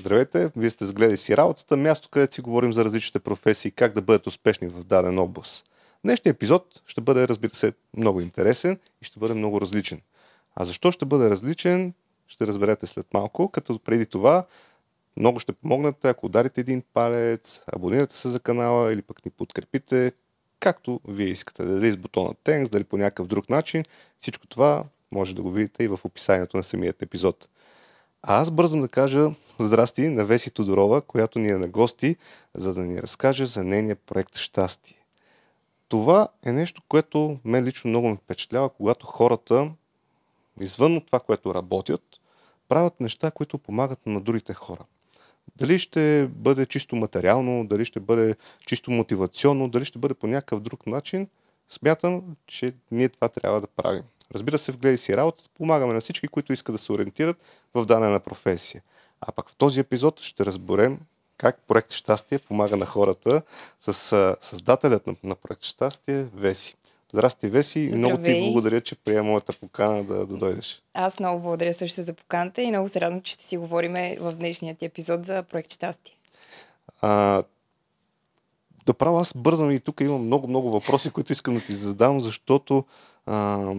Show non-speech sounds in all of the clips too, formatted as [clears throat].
Здравейте, вие сте сгледали си работата, място където си говорим за различните професии, как да бъдат успешни в даден област. Днешният епизод ще бъде, разбира се, много интересен и ще бъде много различен. А защо ще бъде различен, ще разберете след малко, като преди това много ще помогнете, ако ударите един палец, абонирате се за канала или пък ни подкрепите, както вие искате. Дали с бутона Thanks, дали по някакъв друг начин. Всичко това може да го видите и в описанието на самият епизод. А аз бързам да кажа здрасти на Веси Тодорова, която ни е на гости, за да ни разкаже за нейния проект Щастие. Това е нещо, което мен лично много ме впечатлява, когато хората, извън от това, което работят, правят неща, които помагат на другите хора. Дали ще бъде чисто материално, дали ще бъде чисто мотивационно, дали ще бъде по някакъв друг начин, смятам, че ние това трябва да правим. Разбира се, в гледай си работа, помагаме на всички, които искат да се ориентират в дадена професия. А пък в този епизод ще разберем как проект Щастие помага на хората с създателят на, на проект Щастие Веси. Здрасти, Веси. Здравей. Много ти благодаря, че приема моята покана да, да дойдеш. Аз много благодаря също за поканата и много се радвам, че ще си говорим в днешния ти епизод за проект Щастие. А, да правя, аз бързам и тук имам много-много въпроси, които искам да ти задам, защото а,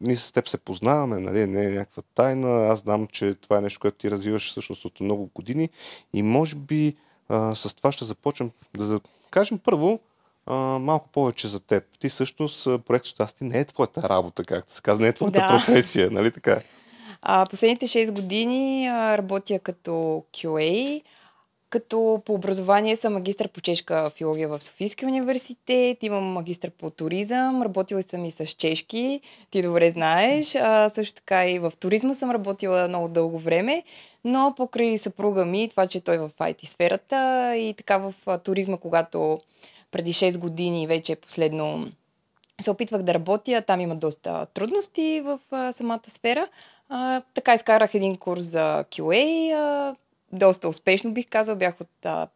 ние с теб се познаваме, нали, не е някаква тайна. Аз знам, че това е нещо, което ти развиваш всъщност от много години и може би а, с това ще започнем да кажем първо а, малко повече за теб. Ти всъщност проект Щастие не е твоята работа, както се казва, не е твоята да. професия, нали така? А, последните 6 години а, работя като QA, като по образование съм магистър по чешка филология в Софийския университет, имам магистър по туризъм, работила съм и с чешки, ти добре знаеш. А, също така и в туризма съм работила много дълго време, но покрай съпруга ми, това, че той е в IT сферата и така в туризма, когато преди 6 години вече последно се опитвах да работя, там има доста трудности в а, самата сфера. А, така изкарах един курс за QA, а, доста успешно бих казал. Бях от а,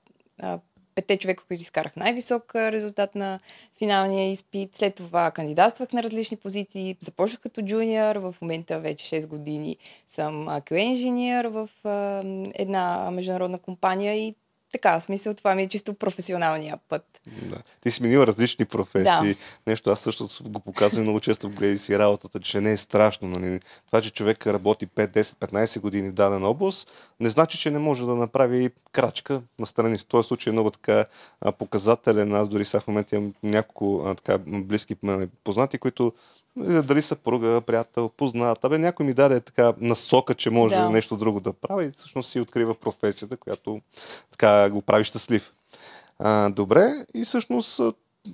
а, петте човека, които изкарах най-висок резултат на финалния изпит. След това кандидатствах на различни позиции. Започнах като джуниор. В момента вече 6 години съм QA инженер в а, една международна компания и така, в смисъл това ми е чисто професионалния път. Да. Ти си минила различни професии. Да. Нещо аз също го показвам много често в гледи си работата, че не е страшно. Нали? Това, че човек работи 5, 10, 15 години в даден област, не значи, че не може да направи крачка на страни. В този случай е много така показателен. Аз дори сега в момента имам няколко така, близки познати, които дали съпруга, приятел, познат. Абе, някой ми даде така насока, че може да. нещо друго да прави и всъщност си открива професията, която така го прави щастлив. А, добре, и всъщност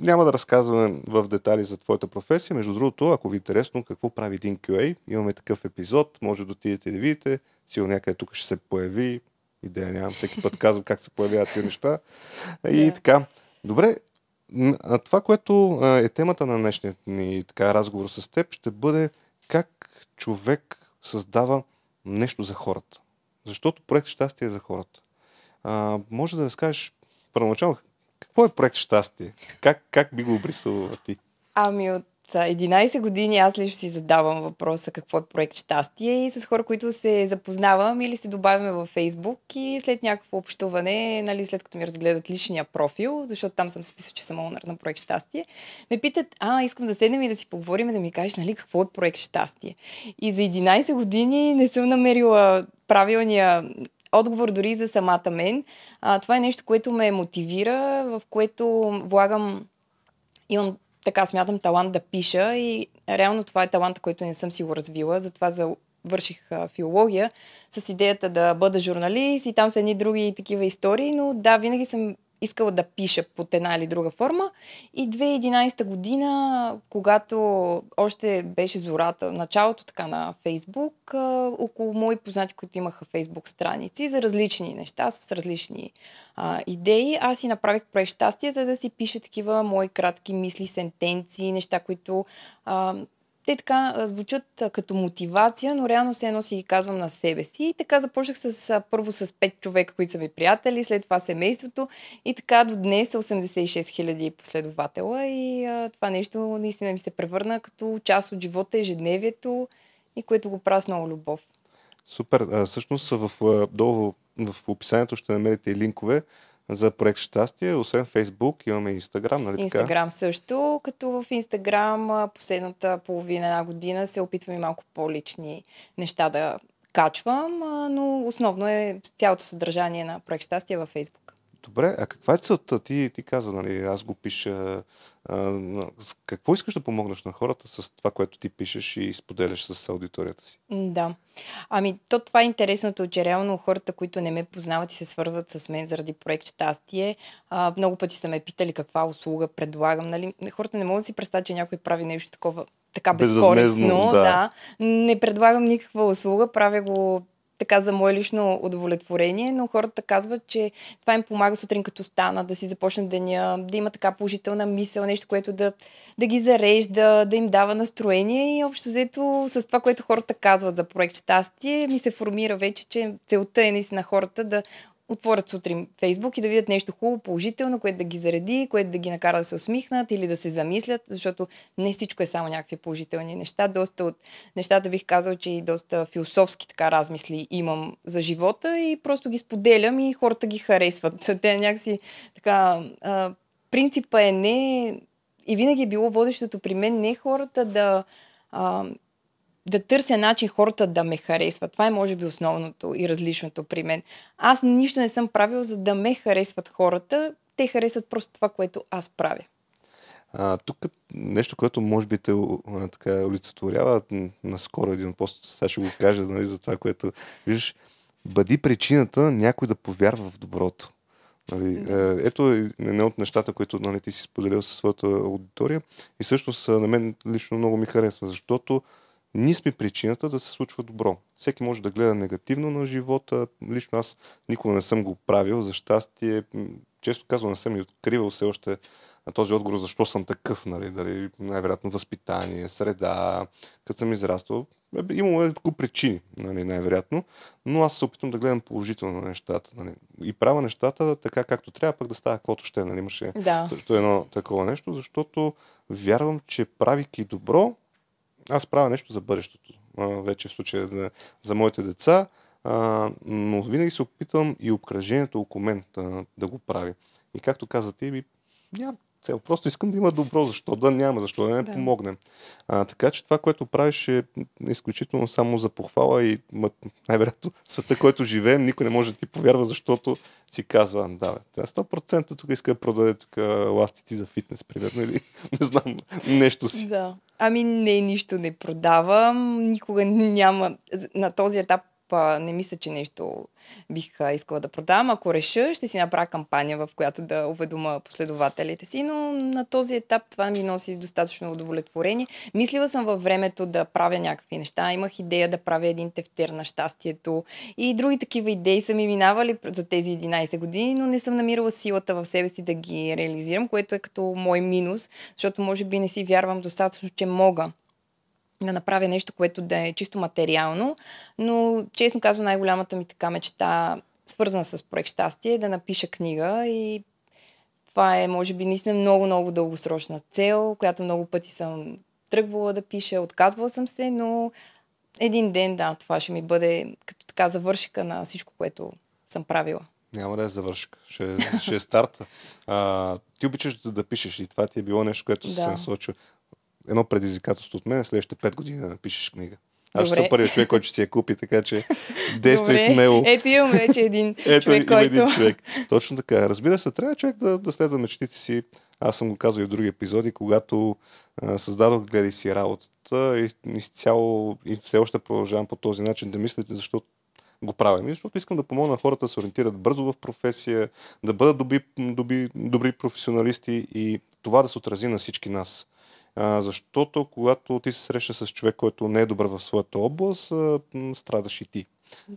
няма да разказваме в детали за твоята професия. Между другото, ако ви е интересно какво прави един QA, имаме такъв епизод, може да отидете да видите. Сигурно някъде тук ще се появи. Идея нямам, всеки път казвам как се появяват тези неща. И така. Добре, това, което е темата на днешния ни така, разговор с теб, ще бъде как човек създава нещо за хората. Защото проект Щастие е за хората. А, може да разкажеш първоначално какво е проект Щастие? Как, как би го обрисувала ти? Ами от 11 години аз лично си задавам въпроса какво е проект Щастие и с хора, които се запознавам или се добавяме във Фейсбук и след някакво общуване, нали, след като ми разгледат личния профил, защото там съм списал, че съм онър на проект Щастие, ме питат, а, искам да седнем и да си поговорим и да ми кажеш, нали, какво е проект Щастие. И за 11 години не съм намерила правилния отговор дори за самата мен. А, това е нещо, което ме мотивира, в което влагам имам така смятам талант да пиша и реално това е талант, който не съм си го развила, затова за върших филология с идеята да бъда журналист и там са едни други такива истории, но да, винаги съм искала да пиша под една или друга форма. И 2011 година, когато още беше зората, началото така на Фейсбук, около мои познати, които имаха Фейсбук страници за различни неща, с различни а, идеи, аз си направих проект щастие, за да си пиша такива мои кратки мисли, сентенции, неща, които а, те така звучат като мотивация, но реално се едно си ги казвам на себе си. И така започнах с, първо с пет човека, които са ми приятели, след това семейството и така до днес са 86 хиляди последователя и а, това нещо наистина ми се превърна като част от живота, ежедневието и което го правя с много любов. Супер. А, всъщност в, долу в описанието ще намерите и линкове за проект Щастие. Освен Фейсбук имаме Инстаграм, нали така? Инстаграм също, като в Инстаграм последната половина една година се опитвам и малко по-лични неща да качвам, но основно е цялото съдържание на проект Щастие във Фейсбук. Добре, а каква е целта? Ти, ти каза, нали, аз го пиша. А, какво искаш да помогнеш на хората с това, което ти пишеш и споделяш с аудиторията си? Да. Ами, то това е интересното, че реално хората, които не ме познават и се свързват с мен заради проект Щастие, а, много пъти са ме питали каква услуга предлагам. Нали? Хората не могат да си представят, че някой прави нещо такова така безкорисно. Да. да. Не предлагам никаква услуга, правя го така за мое лично удовлетворение, но хората казват, че това им помага сутрин като стана, да си започнат деня, да има така положителна мисъл, нещо, което да, да ги зарежда, да им дава настроение. И общо взето с това, което хората казват за проект щастие, ми се формира вече, че целта е наистина хората да отворят сутрин Фейсбук и да видят нещо хубаво, положително, което да ги зареди, което да ги накара да се усмихнат или да се замислят, защото не всичко е само някакви положителни неща. Доста от нещата бих казал, че и доста философски така размисли имам за живота и просто ги споделям и хората ги харесват. [laughs] Те някакси така... А, принципа е не... И винаги е било водещото при мен не хората да а, да търся начин хората да ме харесват. Това е може би основното и различното при мен. Аз нищо не съм правил, за да ме харесват хората. Те харесват просто това, което аз правя. А, тук нещо, което може би те а, така олицетворява, наскоро един постите, сега ще го кажа нали, за това, което виждаш, бъди причината някой да повярва в доброто. Нали. Ето едно от нещата, които нали, ти си споделил със своята аудитория и всъщност на мен лично много ми харесва, защото ние сме причината да се случва добро. Всеки може да гледа негативно на живота. Лично аз никога не съм го правил. За щастие, често казвам, не съм и откривал все още на този отговор, защо съм такъв, нали, дали най-вероятно възпитание, среда, като съм израствал. Имало е такива причини, нали, най-вероятно, но аз се опитвам да гледам положително на нещата. Нали, и правя нещата така, както трябва, пък да става каквото ще. Нали, имаше да. също едно такова нещо, защото вярвам, че правейки добро, аз правя нещо за бъдещето. Вече в случая за, за моите деца, но винаги се опитвам и обкръжението около мен да, да го прави. И както каза ти, би, няма цел. Просто искам да има добро. Защо да няма? Защо да не да. помогнем? А, така че това, което правиш е изключително само за похвала и най-вероятно света, който живеем, никой не може да ти повярва, защото си казва, да, бе, тя 100% тук иска да продаде тук ластици за фитнес, примерно, или [laughs] не знам, нещо си. Да. Ами не, нищо не продавам. Никога няма. На този етап а, не мисля, че нещо бих а, искала да продавам. Ако реша, ще си направя кампания, в която да уведома последователите си, но на този етап това ми носи достатъчно удовлетворение. Мислила съм във времето да правя някакви неща. Имах идея да правя един тефтер на щастието и други такива идеи са ми минавали за тези 11 години, но не съм намирала силата в себе си да ги реализирам, което е като мой минус, защото може би не си вярвам достатъчно, че мога да направя нещо, което да е чисто материално, но честно казвам най-голямата ми така мечта, свързана с проект щастие, е да напиша книга и това е, може би, наистина много, много дългосрочна цел, която много пъти съм тръгвала да пиша, отказвала съм се, но един ден, да, това ще ми бъде като така завършика на всичко, което съм правила. Няма да е завършка, ще, ще е старта. А, ти обичаш да, да пишеш и това ти е било нещо, което да. се насочва едно предизвикателство от мен следващите 5 години да напишеш книга. Аз ще съм първият човек, който ще си я купи, така че действай Добре. смело. Ето имам вече един [laughs] Ето, човек, който... един човек. Точно така. Разбира се, трябва човек да, да следва мечтите си. Аз съм го казал и в други епизоди, когато а, създадох Гледай си работата и изцяло и все още продължавам по този начин да мислите, защото го правя. Ами, защото искам да помогна на хората да се ориентират бързо в професия, да бъдат добри, добри, добри професионалисти и това да се отрази на всички нас. А, защото когато ти се срещаш с човек, който не е добър в своята област, а, страдаш и ти.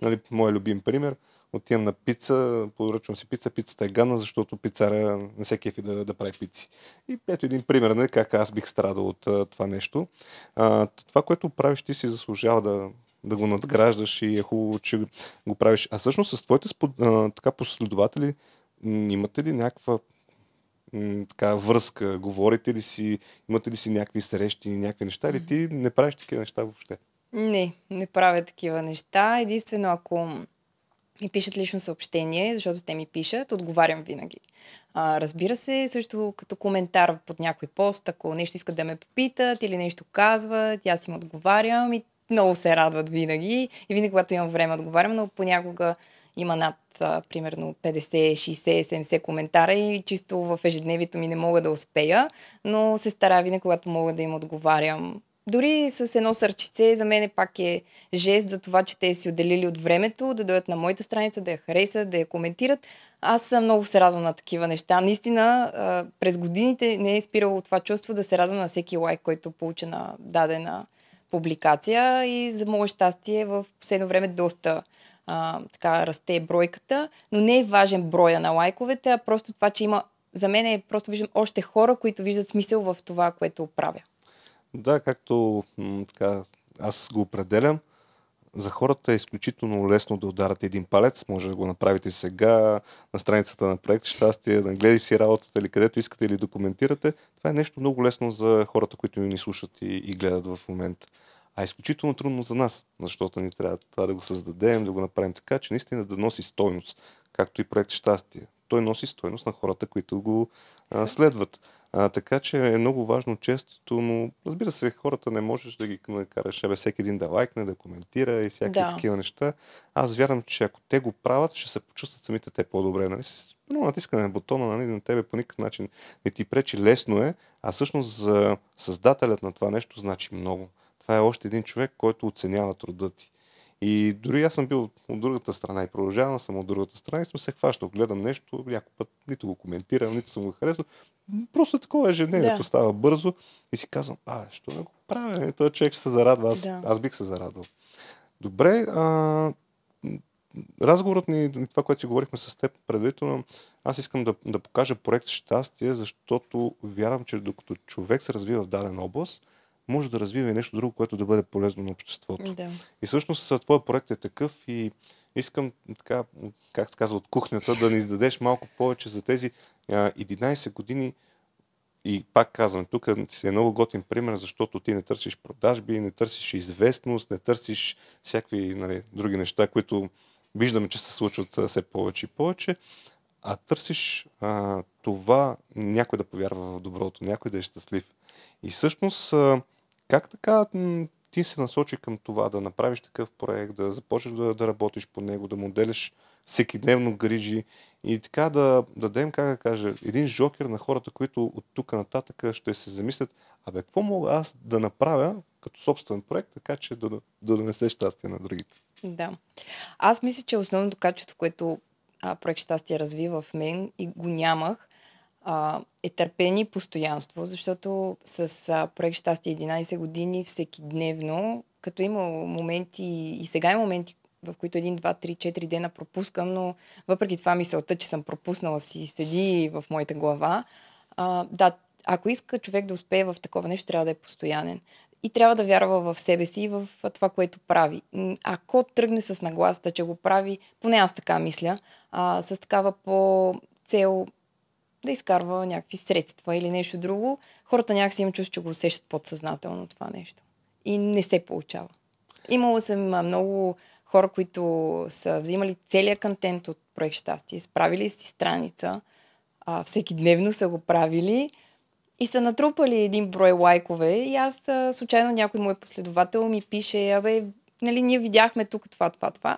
Нали, моят любим пример. Отивам на пица, поръчвам си пица, пицата е гадна, защото пицаря не се кефи да, да прави пици. И ето един пример, нали, как аз бих страдал от а, това нещо. А, това, което правиш, ти си заслужава да, да го надграждаш и е хубаво, че го правиш. А всъщност с твоите а, така последователи имате ли някаква така връзка? Говорите ли си, имате ли си някакви срещи, някакви неща или ти не правиш такива неща въобще? Не, не правя такива неща. Единствено, ако ми пишат лично съобщение, защото те ми пишат, отговарям винаги. А, разбира се, също като коментар под някой пост, ако нещо искат да ме попитат или нещо казват, аз им отговарям и много се радват винаги. И винаги, когато имам време, отговарям, но понякога има над а, примерно 50, 60, 70 коментара и чисто в ежедневието ми не мога да успея, но се старая винаги, когато мога да им отговарям. Дори с едно сърчице, за мен пак е жест за това, че те си отделили от времето, да дойдат на моята страница, да я харесат, да я коментират. Аз много се радвам на такива неща. Наистина, през годините не е спирало това чувство да се радвам на всеки лайк, който получа на дадена публикация и за мое щастие в последно време доста а, така расте бройката, но не е важен броя на лайковете, а просто това, че има за мен е просто виждам още хора, които виждат смисъл в това, което правя. Да, както така, аз го определям, за хората е изключително лесно да ударят един палец. Може да го направите сега на страницата на проект Щастие, да гледай си работата или където искате или документирате. Това е нещо много лесно за хората, които ни слушат и, и гледат в момента а е изключително трудно за нас, защото ни трябва това да го създадем, да го направим така, че наистина да носи стойност, както и проект Щастие. Той носи стойност на хората, които го а, следват. А, така че е много важно честото, но разбира се, хората не можеш да ги накараш, бе, всеки един да лайкне, да коментира и всякакви да. такива неща. Аз вярвам, че ако те го правят, ще се почувстват самите те по-добре. Нали? Но натискане на бутона нали, на тебе по никакъв начин не ти пречи, лесно е, а всъщност за създателят на това нещо значи много. Това е още един човек, който оценява труда ти. И дори аз съм бил от другата страна и продължавам съм от другата страна и съм се хващал. Гледам нещо, някой път нито го коментирам, нито съм го харесал. Просто такова ежедневието да. става бързо и си казвам, а, що не го правя? Този човек ще се зарадва. Аз, да. аз бих се зарадвал. Добре, а, разговорът ни, това, което си говорихме с теб предварително, аз искам да, да покажа проект Щастие, защото вярвам, че докато човек се развива в дадена област, може да развива и нещо друго, което да бъде полезно на обществото. Да. И всъщност твой проект е такъв и искам така, как се казва, от кухнята да ни издадеш малко повече за тези а, 11 години и пак казвам, тук си е много готин пример, защото ти не търсиш продажби, не търсиш известност, не търсиш всякакви нали, други неща, които виждаме, че се случват все повече и повече, а търсиш а, това някой да повярва в доброто, някой да е щастлив. И всъщност а, как така ти се насочи към това да направиш такъв проект, да започнеш да, да работиш по него, да моделиш всеки дневно грижи и така да, да дадем, как да кажа, един жокер на хората, които от тук нататък ще се замислят, абе, какво мога аз да направя като собствен проект, така че да, да, донесе щастие на другите? Да. Аз мисля, че основното качество, което а, проект Щастие разви в мен и го нямах, а, е търпение и постоянство, защото с а, проект Щастие 11 години всеки дневно, като има моменти и сега има моменти, в които един, два, три, четири дена пропускам, но въпреки това мисълта, че съм пропуснала си седи в моята глава. А, да, ако иска човек да успее в такова нещо, трябва да е постоянен. И трябва да вярва в себе си и в това, което прави. Ако тръгне с нагласата, че го прави, поне аз така мисля, а, с такава по цел да изкарва някакви средства или нещо друго, хората някакси им чувстват, че го усещат подсъзнателно това нещо. И не се получава. Имало съм много хора, които са взимали целият контент от проект Щастие, справили си страница, а, всеки дневно са го правили и са натрупали един брой лайкове и аз случайно някой мой последовател ми пише, абе, нали, ние видяхме тук това, това, това.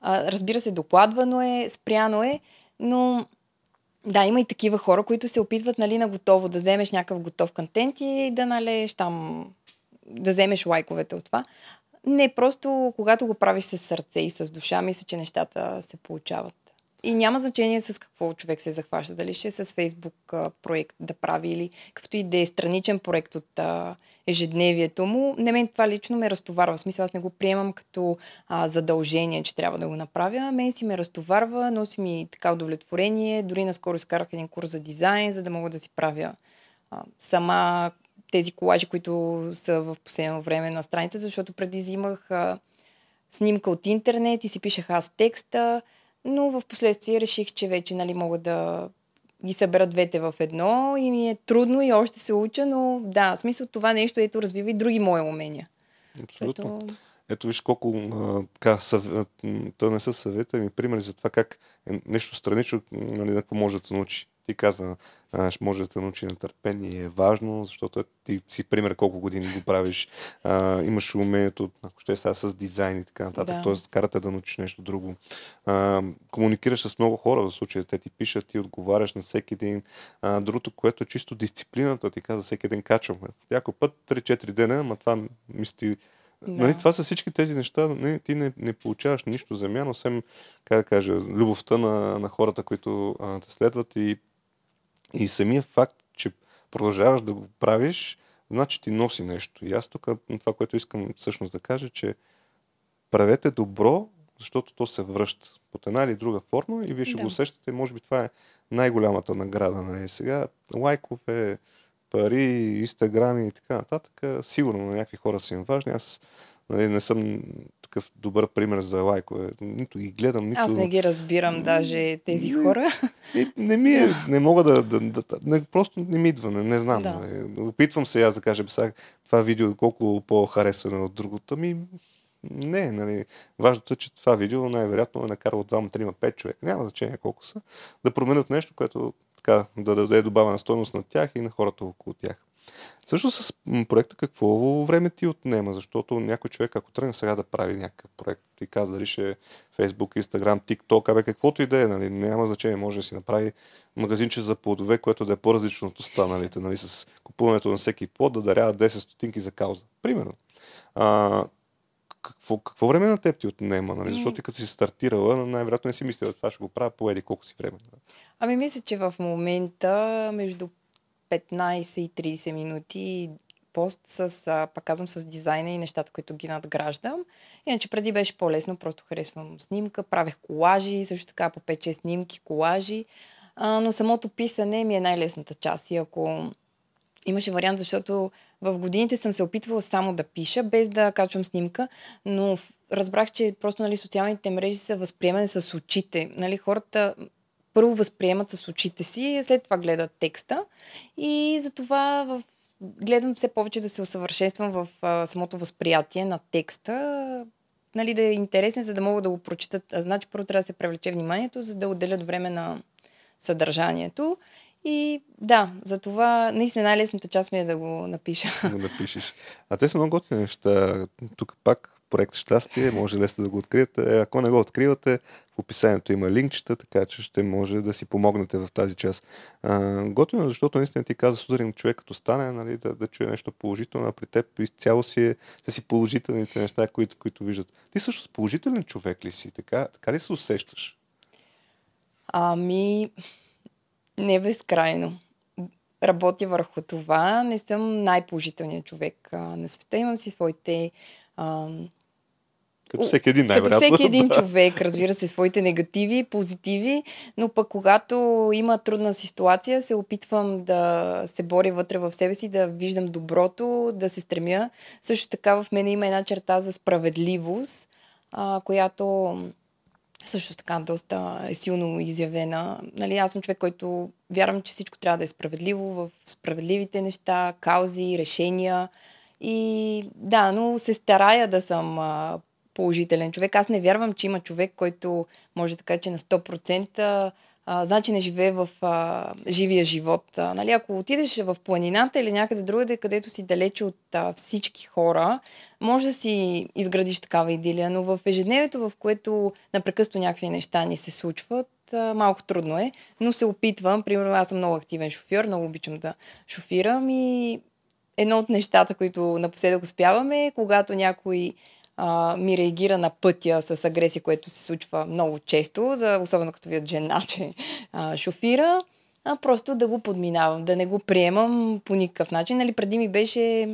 А, разбира се, докладвано е, спряно е, но да, има и такива хора, които се опитват нали, на готово да вземеш някакъв готов контент и да налееш там, да вземеш лайковете от това. Не, просто когато го правиш с сърце и с душа, мисля, че нещата се получават. И няма значение с какво човек се захваща. Дали ще е с Фейсбук проект да прави или какъвто и да е страничен проект от а, ежедневието му. Не мен това лично ме разтоварва. В смисъл аз не го приемам като а, задължение, че трябва да го направя. Мен си ме разтоварва, носи ми така удовлетворение. Дори наскоро изкарах един курс за дизайн, за да мога да си правя а, сама тези колажи, които са в последно време на страница, защото преди взимах а, снимка от интернет и си пишех аз текста но в последствие реших, че вече нали, мога да ги събера двете в едно и ми е трудно и още се уча, но да, в смисъл това нещо ето развива и други мои умения. Абсолютно. Което... ето виж колко а, така, съв... то не са съвета, ми примери за това как е нещо странично, нали, на какво може да се научи. Ти каза, може да те научи на търпение, е важно, защото е, ти си пример колко години го правиш, а, имаш умението, ако ще сега с дизайн и така нататък, да. т.е. карате да научиш нещо друго. А, комуникираш с много хора, в случая те ти пишат, ти отговаряш на всеки един. А, другото, което е чисто дисциплината, ти каза всеки ден качвам. Някой път 3-4 дена, ама това мисли да. Нали, това са всички тези неща. Не, ти не, не получаваш нищо замяна, освен, как да кажа, любовта на, на хората, които а, те следват и и самия факт, че продължаваш да го правиш, значи ти носи нещо. И аз тук това, което искам всъщност да кажа, че правете добро, защото то се връща под една или друга форма и вие ще да. го усещате. Може би това е най-голямата награда. Нали? Сега лайкове, пари, инстаграми и така нататък. Сигурно на някакви хора са им важни. Аз нали, не съм такъв добър пример за лайкове. Нито ги гледам, нито... Аз не ги разбирам даже тези не, хора. Не, не ми е, [laughs] не мога да, да, да не, просто не ми идва, не, не знам. Да. Не. Опитвам се аз да кажа, сега това видео колко по-харесване от другото, ми не, нали. Важното е, че това видео най-вероятно е накарало 2, 3, 5 човека. Няма значение колко са. Да променят нещо, което така, да даде добавена стойност на тях и на хората около тях. Също с проекта какво време ти отнема? Защото някой човек, ако тръгне сега да прави някакъв проект, ти каза дали ще е Facebook, Instagram, TikTok, абе каквото и да е, нали, няма значение, може да си направи магазинче за плодове, което да е по-различно от останалите, нали, с купуването на всеки плод, да дарява 10 стотинки за кауза. Примерно. А, какво, какво време на теб ти отнема? Нали? Защото ти като си стартирала, най-вероятно не си мислила, това ще го правя по еди колко си време. Ами мисля, че в момента между 15 и 30 минути пост с, а, пак казвам, с дизайна и нещата, които ги надграждам. Иначе преди беше по-лесно, просто харесвам снимка, правех колажи, също така по 5-6 снимки, колажи, а, но самото писане ми е най-лесната част и ако имаше вариант, защото в годините съм се опитвала само да пиша, без да качвам снимка, но разбрах, че просто нали, социалните мрежи са възприемане с очите. Нали, хората първо възприемат с очите си, след това гледат текста. И затова в... гледам все повече да се усъвършенствам в а, самото възприятие на текста, нали, да е интересен, за да могат да го прочитат. А, значи първо трябва да се привлече вниманието, за да отделят време на съдържанието. И да, за това наистина най-лесната част ми е да го напиша. Да напишеш. А те са много готини неща. Тук пак проект Щастие, може лесно да го откриете. Ако не го откривате, в описанието има линкчета, така че ще може да си помогнете в тази част. готино, защото наистина ти каза сутрин човек като стане, нали, да, да чуе нещо положително, а при теб изцяло си, е, са си положителните неща, които, които виждат. Ти също положителен човек ли си? Така, така ли се усещаш? Ами, не безкрайно. Работя върху това. Не съм най-положителният човек а, на света. Имам си своите а, като всеки един, най-вероятно. Като всеки един човек, разбира се, своите негативи, позитиви, но пък когато има трудна ситуация, се опитвам да се боря вътре в себе си, да виждам доброто, да се стремя. Също така в мен има една черта за справедливост, а, която също така доста е силно изявена. Нали, аз съм човек, който вярвам, че всичко трябва да е справедливо в справедливите неща, каузи, решения. И да, но се старая да съм а, положителен човек. Аз не вярвам, че има човек, който може да каже, че на 100% а, значи не живее в а, живия живот. А, нали, ако отидеш в планината или някъде другаде, където си далече от а, всички хора, може да си изградиш такава идилия, но в ежедневието, в което напрекъсто някакви неща ни се случват, малко трудно е, но се опитвам. Примерно аз съм много активен шофьор, много обичам да шофирам и едно от нещата, които напоследък успяваме, е когато някой а, ми реагира на пътя с агресия, което се случва много често, за, особено като видят жена, [laughs] че а, шофира, а просто да го подминавам, да не го приемам по никакъв начин. Нали, преди ми беше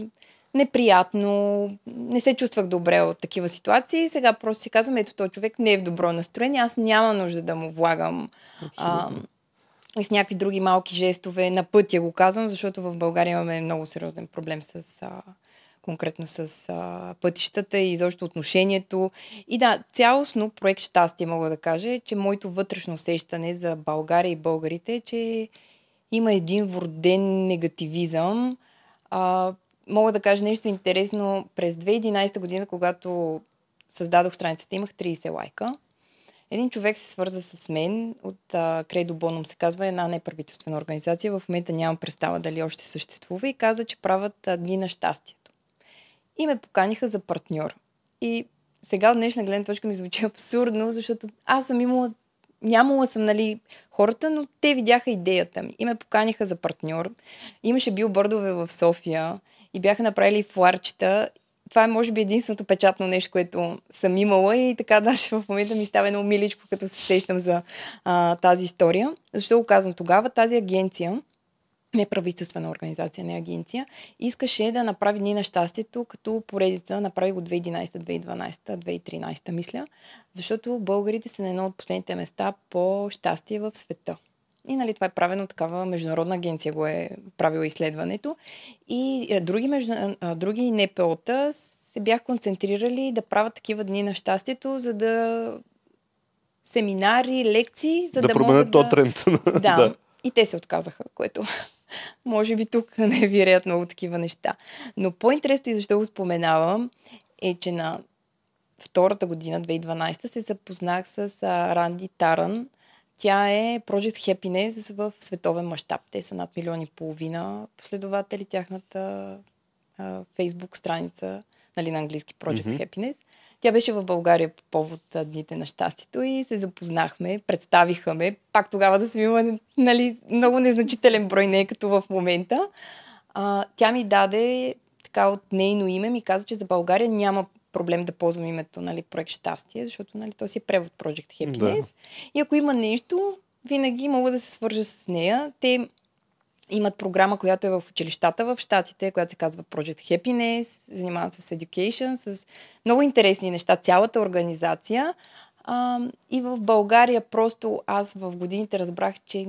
неприятно, не се чувствах добре от такива ситуации. Сега просто си казвам, ето този човек не е в добро настроение, аз няма нужда да му влагам а, с някакви други малки жестове на пътя го казвам, защото в България имаме много сериозен проблем с а, конкретно с а, пътищата и изобщо отношението. И да, цялостно проект Щастие мога да кажа, че моето вътрешно усещане за България и българите е, че има един вроден негативизъм. А, мога да кажа нещо интересно. През 2011 година, когато създадох страницата, имах 30 лайка. Един човек се свърза с мен от Кредо Бонум, се казва една неправителствена организация. В момента нямам представа дали още съществува и каза, че правят дни на щастието. И ме поканиха за партньор. И сега от днешна гледна точка ми звучи [laughs] абсурдно, защото аз съм имала нямала съм, нали, хората, но те видяха идеята ми и ме поканиха за партньор. Имаше билбордове в София и бяха направили фларчета. Това е, може би, единственото печатно нещо, което съм имала и така [laughs] даже в момента ми става едно миличко, като се сещам за а, тази история. Защо го казвам тогава? Тази агенция неправителствена организация, не агенция, искаше да направи Дни на щастието като поредица, направи го 2011, 2012, 2013, мисля, защото българите са на едно от последните места по щастие в света. И нали, това е правено такава международна агенция го е правила изследването. И е, други, между, други НПО-та се бях концентрирали да правят такива дни на щастието, за да семинари, лекции, за да, да променят могат то тренд. [laughs] Да, да. И те се отказаха, което [laughs] може би тук [laughs] не вирят много такива неща. Но по-интересно и защо го споменавам е, че на втората година, 2012, се запознах с а, Ранди Таран. Тя е Project Happiness в световен мащаб. Те са над милиони и половина последователи. Тяхната а, Facebook страница, нали, на английски Project mm-hmm. Happiness. Тя беше в България по повод Дните на щастието и се запознахме, представиха ме. Пак тогава да съм имала нали, много незначителен брой, не е като в момента. А, тя ми даде така от нейно име, ми каза, че за България няма проблем да ползвам името нали, проект Щастие, защото нали, то си е превод Project Happiness. Да. И ако има нещо, винаги мога да се свържа с нея. Те имат програма, която е в училищата в Штатите, която се казва Project Happiness, занимават се с education, с много интересни неща, цялата организация. А, и в България просто аз в годините разбрах, че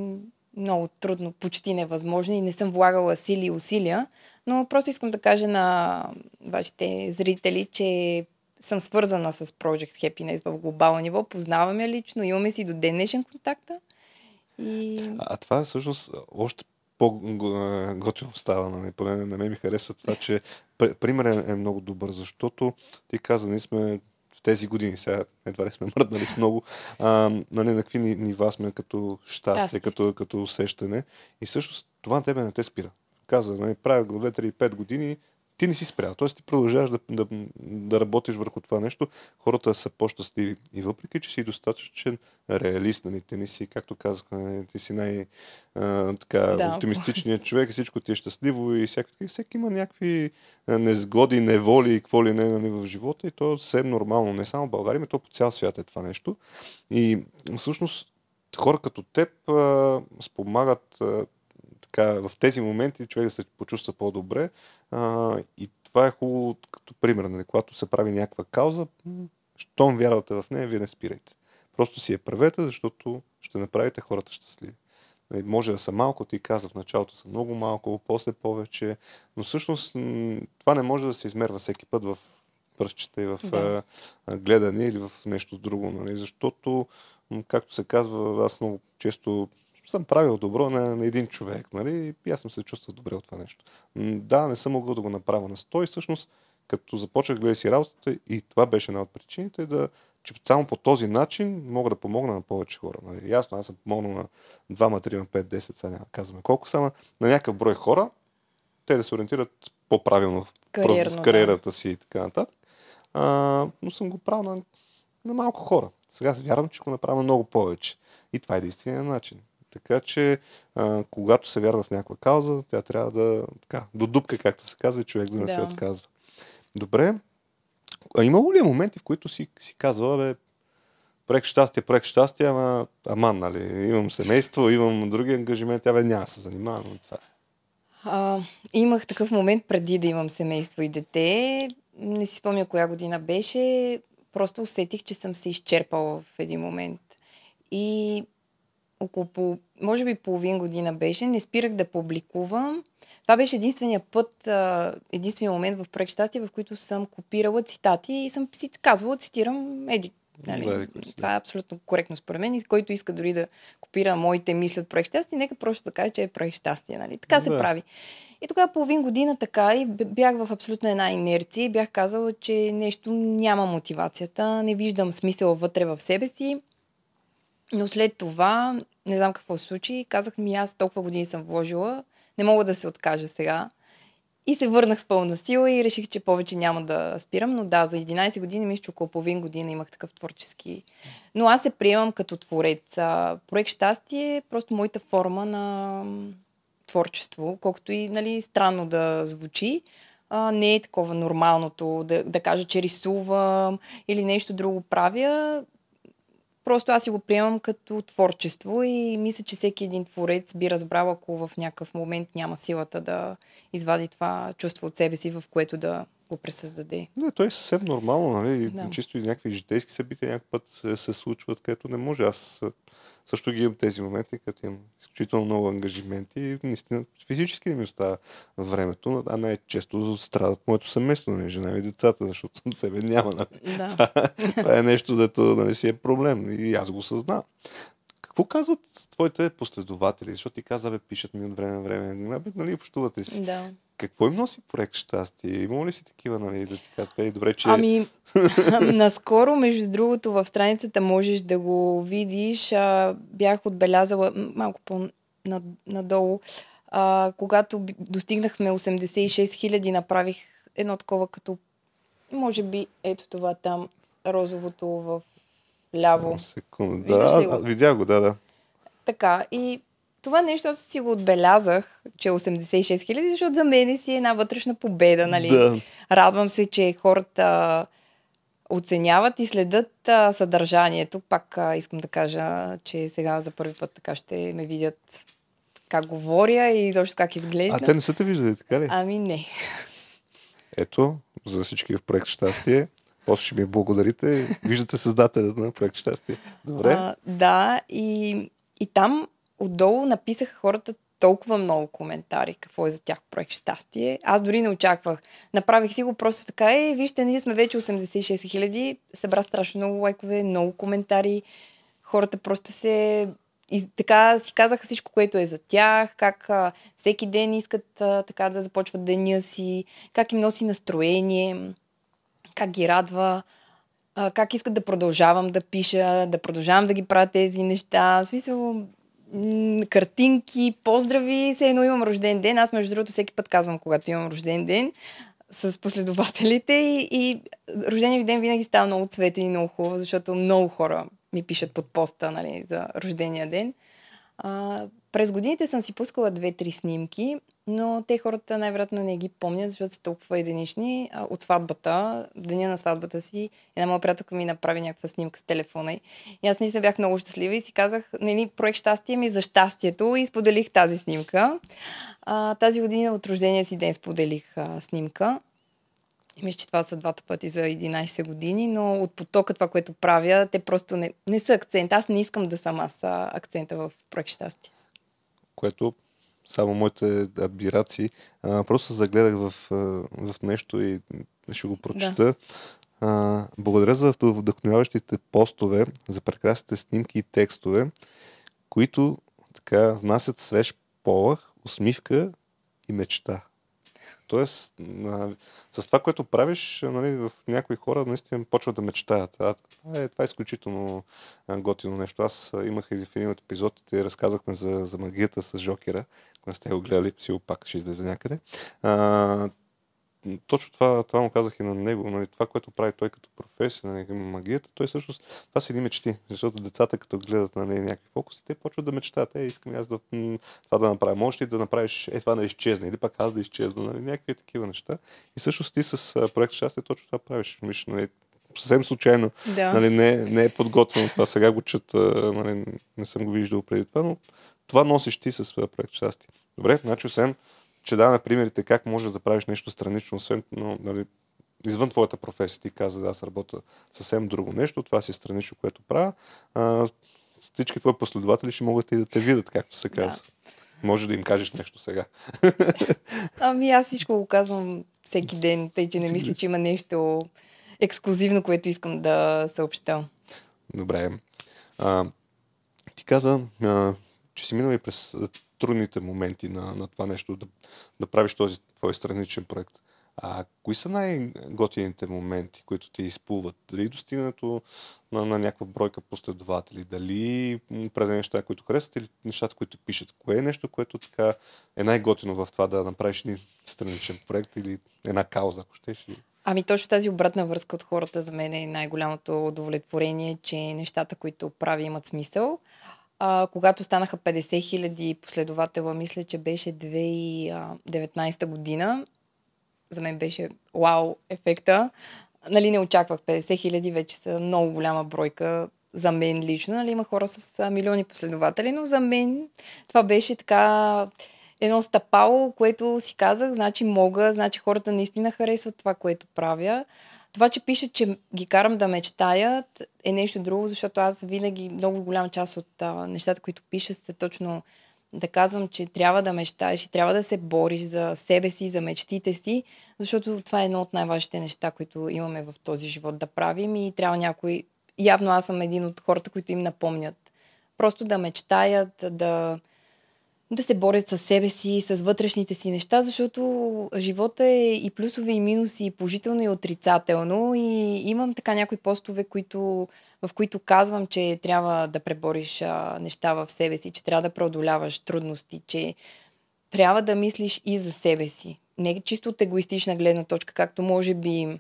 много трудно, почти невъзможно и не съм влагала сили и усилия, но просто искам да кажа на вашите зрители, че съм свързана с Project Happiness в глобално ниво, познаваме лично, имаме си до днешен контакта. И... А това е всъщност още по-готино става. Нали? Поне на мен ми хареса това, че примерът е много добър, защото ти каза, ние сме в тези години, сега едва ли сме мръднали с много, а, нали, на какви нива сме като щастие, като, като усещане. И всъщност това на тебе не те спира. Каза, нали, правя го 2, 3, 5 години, ти не си спрял. Тоест ти продължаваш да, да, да работиш върху това нещо. Хората са по-щастливи. И въпреки, че си достатъчен реалист, нали, ти не си, както казах, нали, ти си най- така, да. оптимистичният човек, всичко ти е щастливо и всякакви, всеки има някакви незгоди, неволи и какво ли не нали, в живота и то е съвсем нормално. Не само в България, но то по цял свят е това нещо. И всъщност хора като теб а, спомагат а, така, в тези моменти човек да се почувства по-добре. А, и това е хубаво като пример. Нали? Когато се прави някаква кауза, щом вярвате в нея, вие не спирайте. Просто си я правете, защото ще направите хората щастливи. Нали, може да са малко, ти каза в началото са много малко, после повече, но всъщност това не може да се измерва всеки път в пръстчета и в да. гледане или в нещо друго, нали? защото, както се казва, аз много често съм правил добро на, на един човек, нали? И аз съм се чувствал добре от това нещо. Да, не съм могъл да го направя на 100 и всъщност, като започнах да гледа си работата, и това беше една от причините, да, че само по този начин мога да помогна на повече хора. Нали? Ясно, аз съм помогнал на 2, 3, 5, 10, сега няма казваме колко само, на някакъв брой хора, те да се ориентират по-правилно в, Кариерно, в кариерата да. си и така нататък. А, но съм го правил на, на малко хора. Сега вярвам, че го направя много повече. И това е единствения начин. Така че, а, когато се вярва в някаква кауза, тя трябва да, така, до дупка, както се казва, човек да не да. се отказва. Добре. А имало ли е моменти, в които си, си казва, бе, проект щастие, проект щастие, ама аман, нали, имам семейство, имам други ангажименти, абе няма се занимавам с това. А, имах такъв момент преди да имам семейство и дете. Не си спомня коя година беше. Просто усетих, че съм се изчерпала в един момент. И около, може би половин година беше, не спирах да публикувам. Това беше единствения път, единствения момент в проект Щастие, в който съм копирала цитати и съм си казвала, цитирам еди Нали? Да. Това е абсолютно коректно според мен и който иска дори да копира моите мисли от проект щастие, нека просто да каже, че е проект щастие. Нали? Така се Да. прави. И тогава половин година така и бях в абсолютно една инерция и бях казала, че нещо няма мотивацията, не виждам смисъл вътре в себе си. Но след това, не знам какво се случи, казах ми аз толкова години съм вложила, не мога да се откажа сега. И се върнах с пълна сила и реших, че повече няма да спирам. Но да, за 11 години, мисля, че около половин година имах такъв творчески. Но аз се приемам като творец. Проект Щастие е просто моята форма на творчество, колкото и нали, странно да звучи. А, не е такова нормалното да, да кажа, че рисувам или нещо друго правя. Просто аз си го приемам като творчество и мисля, че всеки един творец би разбрал, ако в някакъв момент няма силата да извади това чувство от себе си, в което да го пресъздаде. Не, той е съвсем нормално, нали? Да. Чисто и някакви житейски събития някакъв път се, се случват, където не може. Аз също ги имам тези моменти, като имам изключително много ангажименти и наистина физически не ми остава времето, а най-често страдат моето семейство, нали? жена и децата, защото на себе няма. Нали? Да. [laughs] Това е нещо, дето нали, си е проблем и аз го съзнавам. Какво казват твоите последователи? Защото ти каза, бе, пишат ми от време на време. Абе, нали, общувате си. да. Какво им носи проект щастие? Има ли си такива, нали, да ти кажат, ей, добре, че... Ами, [laughs] наскоро, между другото, в страницата можеш да го видиш. А, бях отбелязала малко по-надолу. А, когато достигнахме 86 хиляди, направих едно такова като, може би, ето това там, розовото в ляво. Секунда. Да, ли го? а, видях го, да, да. Така, и това нещо аз си го отбелязах, че е 86 хиляди, защото за мен си е една вътрешна победа, нали? Да. Радвам се, че хората оценяват и следят а, съдържанието. Пак а, искам да кажа, че сега за първи път така ще ме видят как говоря и изобщо как изглежда. А те не са те виждали, така ли? Ами не. Ето, за всички в проект щастие. После ще ми благодарите. Виждате създателят на проект щастие. Добре. А, да, и, и там отдолу написаха хората толкова много коментари, какво е за тях проект щастие. Аз дори не очаквах. Направих си го просто така, е, вижте, ние сме вече 86 хиляди, събра страшно много лайкове, много коментари. Хората просто се... И така си казаха всичко, което е за тях, как а, всеки ден искат а, така да започват деня си, как им носи настроение, как ги радва как искат да продължавам да пиша, да продължавам да ги правя тези неща. В смисъл, картинки, поздрави, все едно имам рожден ден. Аз, между другото, всеки път казвам, когато имам рожден ден с последователите и, и рождения ден винаги става много цветен и много хубаво, защото много хора ми пишат под поста нали, за рождения ден. А, през годините съм си пускала две-три снимки, но те хората най-вероятно не ги помнят, защото са толкова единични. А, от сватбата, деня на сватбата си, една моя приятелка ми направи някаква снимка с телефона. И аз наистина бях много щастлива и си казах, нали, проект щастие ми е за щастието и споделих тази снимка. А, тази година от рождения си ден споделих а, снимка. И мисля, че това са двата пъти за 11 години, но от потока това, което правя, те просто не, не са акцент. Аз не искам да съм аз акцента в проект щастие. Което само моите адмирации. А, просто загледах в, в нещо и ще го прочета. А, благодаря за вдъхновяващите постове, за прекрасните снимки и текстове, които така внасят свеж полах, усмивка и мечта. Тоест, а, с това, което правиш, нали, в някои хора наистина почват да мечтаят. А, това, е, това е изключително готино нещо. Аз имах и в един от епизодите, разказахме за, за магията с Жокера. Ако не сте го гледали, си пак ще излезе някъде. А, точно това, това му казах и на него. Нали, това, което прави той като професия, нали, магията, той всъщност, това са едни мечти. Защото децата, като гледат нали, някакви фокуси, те почват да мечтаят. Е, искам аз да, това да направя. Можеш ли да направиш е, това да изчезне или пак аз да изчезна. Нали, някакви такива неща. И всъщност ти с проект щастие точно това правиш. Миш, нали, съвсем случайно. Да. Нали, не, не е подготвено това. Сега го чета, нали, не съм го виждал преди това, но това носиш ти с проект щастие. Добре, значи освен, че даваме примерите как можеш да правиш нещо странично, освен, но, нали, извън твоята професия. Ти каза, да, аз работя съвсем друго нещо, това си е странично, което правя. А, всички твои последователи ще могат и да те видят, както се казва. Може да им кажеш нещо сега. [laughs] Ами аз всичко го казвам всеки ден, тъй че не мисля, че има нещо ексклюзивно, което искам да съобща. Добре. А, ти каза, а, че си минал и през трудните моменти на, на това нещо, да, да правиш този твой страничен проект. А кои са най-готините моменти, които ти изплуват? Дали достигането на, на някаква бройка последователи, дали определени неща, които харесват или нещата, които пишат? Кое е нещо, което така е най-готино в това да направиш един страничен проект или една кауза, ако щеш? Ами точно тази обратна връзка от хората за мен е най-голямото удовлетворение, че нещата, които прави, имат смисъл. А, когато станаха 50 хиляди последователа, мисля, че беше 2019 година, за мен беше вау ефекта. Нали, не очаквах 50 хиляди, вече са много голяма бройка за мен лично. Нали, има хора с милиони последователи, но за мен това беше така едно стъпало, което си казах, значи мога, значи хората наистина харесват това, което правя. Това, че пише, че ги карам да мечтаят, е нещо друго, защото аз винаги много голяма част от а, нещата, които пиша, са точно да казвам, че трябва да мечтаеш и трябва да се бориш за себе си, за мечтите си, защото това е едно от най-важните неща, които имаме в този живот да правим и трябва някой... Явно аз съм един от хората, които им напомнят. Просто да мечтаят, да, да се борят с себе си, с вътрешните си неща, защото живота е и плюсове, и минуси, и положително, и отрицателно. И имам така някои постове, които, в които казвам, че трябва да пребориш неща в себе си, че трябва да преодоляваш трудности, че трябва да мислиш и за себе си. Не чисто от егоистична гледна точка, както може би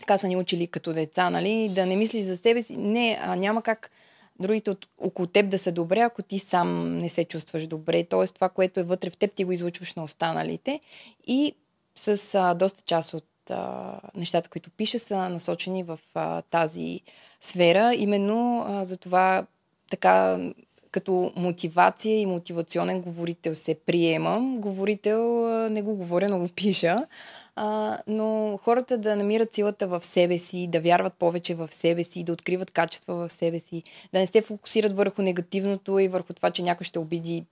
така са ни учили като деца, нали? Да не мислиш за себе си. Не, а няма как другите от, около теб да са добре, ако ти сам не се чувстваш добре. Тоест това, което е вътре в теб, ти го излучваш на останалите. И с а, доста част от а, нещата, които пиша, са насочени в а, тази сфера. Именно а, за това така като мотивация и мотивационен говорител се приемам. Говорител не го говоря, но го пиша а, но хората да намират силата в себе си, да вярват повече в себе си, да откриват качества в себе си, да не се фокусират върху негативното и върху това, че някой ще обиди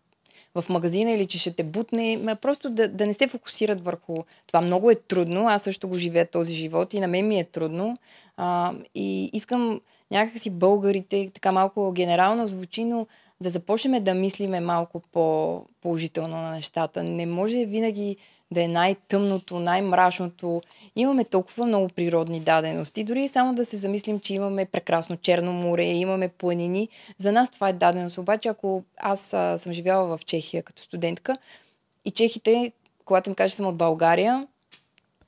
в магазина или че ще те бутне. Просто да, да не се фокусират върху това. Много е трудно. Аз също го живея този живот и на мен ми е трудно. А, и искам някакси българите, така малко генерално звучи, но да започнем да мислиме малко по-положително на нещата. Не може винаги да е най-тъмното, най-мрачното. Имаме толкова много природни дадености. Дори само да се замислим, че имаме прекрасно Черно море, имаме планини. За нас това е даденост. Обаче, ако аз а, съм живяла в Чехия като студентка и чехите, когато им кажа, че съм от България,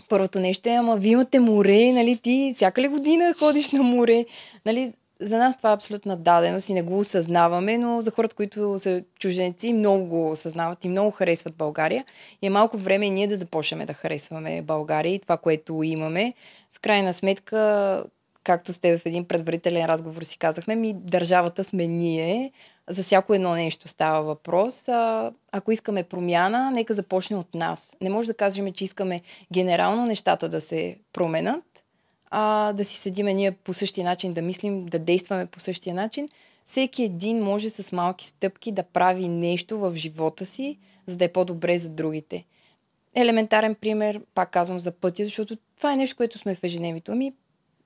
първото нещо е, ама вие имате море, нали, ти всяка ли година ходиш на море, нали, за нас това е абсолютна даденост и не го осъзнаваме, но за хората, които са чужденци, много го осъзнават и много харесват България. И е малко време и ние да започнем да харесваме България и това, което имаме. В крайна сметка, както сте в един предварителен разговор си казахме, ми държавата сме ние. За всяко едно нещо става въпрос. А, ако искаме промяна, нека започне от нас. Не може да кажем, че искаме генерално нещата да се променят, а, да си седиме ние по същия начин, да мислим, да действаме по същия начин. Всеки един може с малки стъпки да прави нещо в живота си, за да е по-добре за другите. Елементарен пример, пак казвам за пътя, защото това е нещо, което сме в ежедневието. Ами,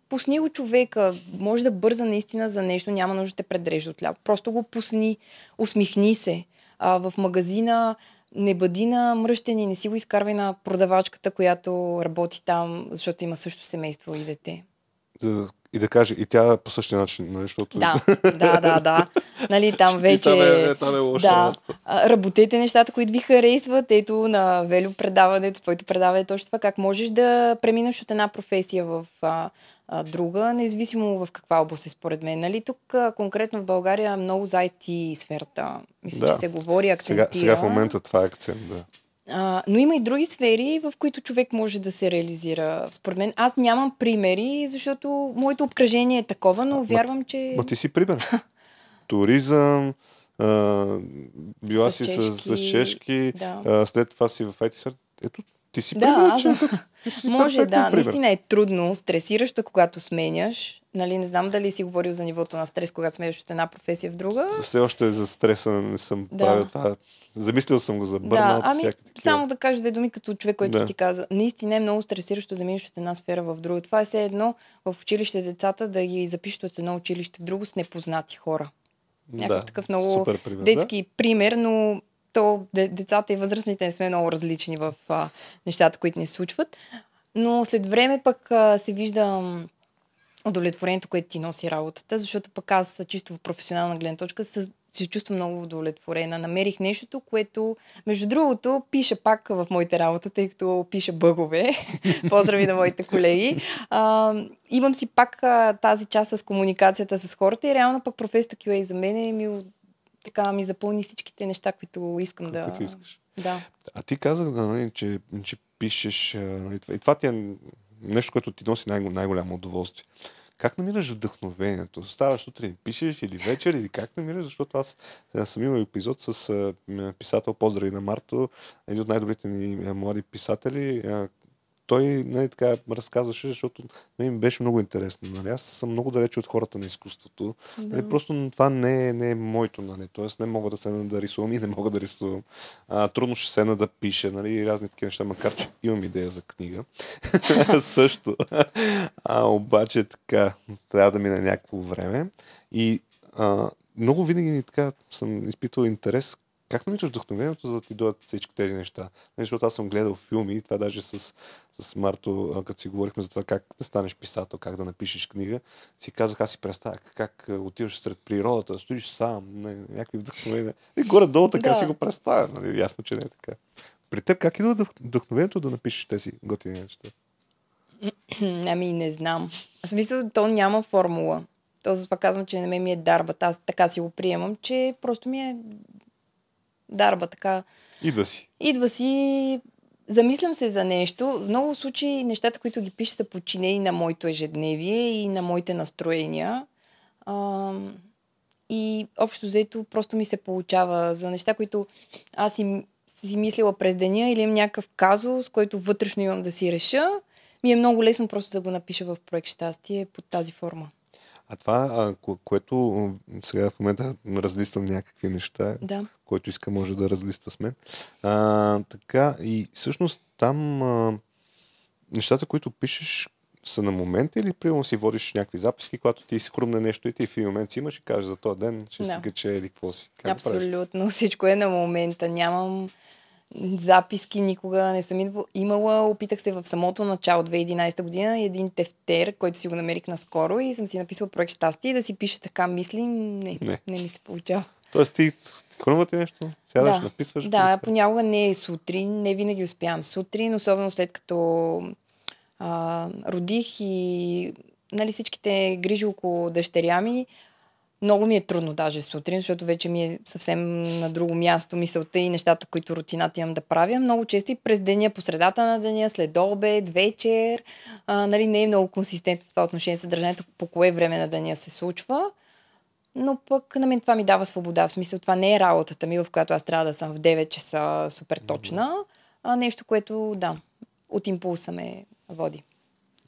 пусни го човека, може да бърза наистина за нещо, няма нужда да те предрежда от ляво. Просто го пусни, усмихни се. А, в магазина не бъди на мръщени, не си го изкарвай на продавачката, която работи там, защото има също семейство и дете. И да каже, и тя по същия начин, нали, защото... Да, да, да, да. Нали, там [laughs] вече... там е, е, там е. Да. Работете нещата, които ви харесват. Ето на Велю предаването, твоето предаване е точно това, как можеш да преминеш от една професия в а, а, друга, независимо в каква област е според мен. Нали, тук а, конкретно в България много за IT сферата. Мисля, да. че се говори, акцентира. Сега, сега в момента това е акцент, да. А, но има и други сфери, в които човек може да се реализира. Според мен, аз нямам примери, защото моето обкръжение е такова, но а, вярвам, че... Ма ти си пример. [laughs] Туризъм, а, била с си чешки, с, с чешки, да. а, след това си в IT Ето, Ти си Да, аз. Ти си Може да, пример. наистина е трудно, стресиращо, когато сменяш. Нали, не знам дали си говорил за нивото на стрес, когато сменяш от една професия в друга. Все още за стреса не съм Да. правил това. Замислил съм го за Да, бърнаут. ами всякакви такива. само да кажа две думи като човек, който Да. ти каза. Наистина е много стресиращо да минеш от една сфера в друга. Това е все едно в училище децата да ги запишат от едно училище в друго с непознати хора. Някакъв такъв много пример, детски пример, но то де- децата и възрастните не сме много различни в а, нещата, които ни случват. Но след време пък а, се вижда м, удовлетворението, което ти носи работата, защото пък аз чисто в професионална гледна точка се, чувствам много удовлетворена. Намерих нещото, което, между другото, пише пак в моите работа, тъй като пише бъгове. [laughs] Поздрави на моите колеги. А, имам си пак а, тази част с комуникацията с хората и реално пък професията QA за мен е ми, така, ми запълни всичките неща, които искам да... Които искаш. Да. А ти казах, нали, че, че пишеш. Нали, и това ти е нещо, което ти носи най- най-голямо удоволствие. Как намираш вдъхновението? Ставаш сутрин, пишеш или вечер, или как намираш? Защото аз съм имал епизод с писател, поздрави на Марто, един от най-добрите ни млади писатели. Той нали, така разказваше, защото мен ми беше много интересно. Нали? Аз съм много далече от хората на изкуството. Да. Нали, просто това не е, не е моето, нали? Тоест не мога да седна да рисувам и не мога да рисувам. А, трудно ще седна да пиша, нали? И разни такива неща, макар че имам идея за книга. [laughs] Също. А, обаче така, трябва да мине някакво време. И а, много винаги така съм изпитвал интерес как намираш вдъхновението, за да ти дойдат всички тези неща? Нали, Защото аз съм гледал филми и това даже с, с Марто, като си говорихме за това как да станеш писател, как да напишеш книга, си казах, аз си представя как, отиваш сред природата, стоиш сам, не, някакви вдъхновения. И горе-долу така Да. си го представя. Нали? Ясно, че не е така. При теб как идва вдъх- вдъхновението да напишеш тези готини неща? [clears throat] Ами не знам. В смисъл, то няма формула. То затова казвам, че мен ми е дарбата. Аз така си го приемам, че просто ми е дарба. Така. Идва си. Идва си, замислям се за нещо. В много случаи нещата, които ги пиша, са подчинени на моето ежедневие и на моите настроения. А, и общо взето просто ми се получава за неща, които аз си, си мислила през деня или имам някакъв казус, който вътрешно имам да си реша. Ми е много лесно просто да го напиша в проект щастие под тази форма. А това, а, ко- което сега в момента разлиствам някакви неща, Да. който иска може да разлиства с мен. А, така, и всъщност там а, нещата, които пишеш, са на момента или примерно си водиш някакви записки, когато ти изхрумне нещо и ти в момент си имаш и кажеш за този ден ще Да. си кача или какво си. Как го правиш? Абсолютно. Всичко е на момента. Нямам записки никога не съм имала. Опитах се в самото начало 2011 година един тефтер, който си го намерих наскоро и съм си написала проект щастие и да си пише така мисли. Не, Не. не, ми се получава. Тоест ти хрумва ти нещо, сядаш, да, написваш. да, и- понякога не е сутрин, не винаги успявам сутрин, особено след като а, родих и нали, всичките грижи около дъщеря ми. Много ми е трудно даже сутрин, защото вече ми е съвсем на друго място мисълта и нещата, които рутината имам да правя. Много често и през деня, по средата на деня, след обед, вечер. А, нали, не е много консистентно това отношение съдържанието, по кое време на деня се случва. Но пък на мен това ми дава свобода. В смисъл, това не е работата ми, в която аз трябва да съм в 9 часа супер точна, а нещо, което, да, от импулса ме води.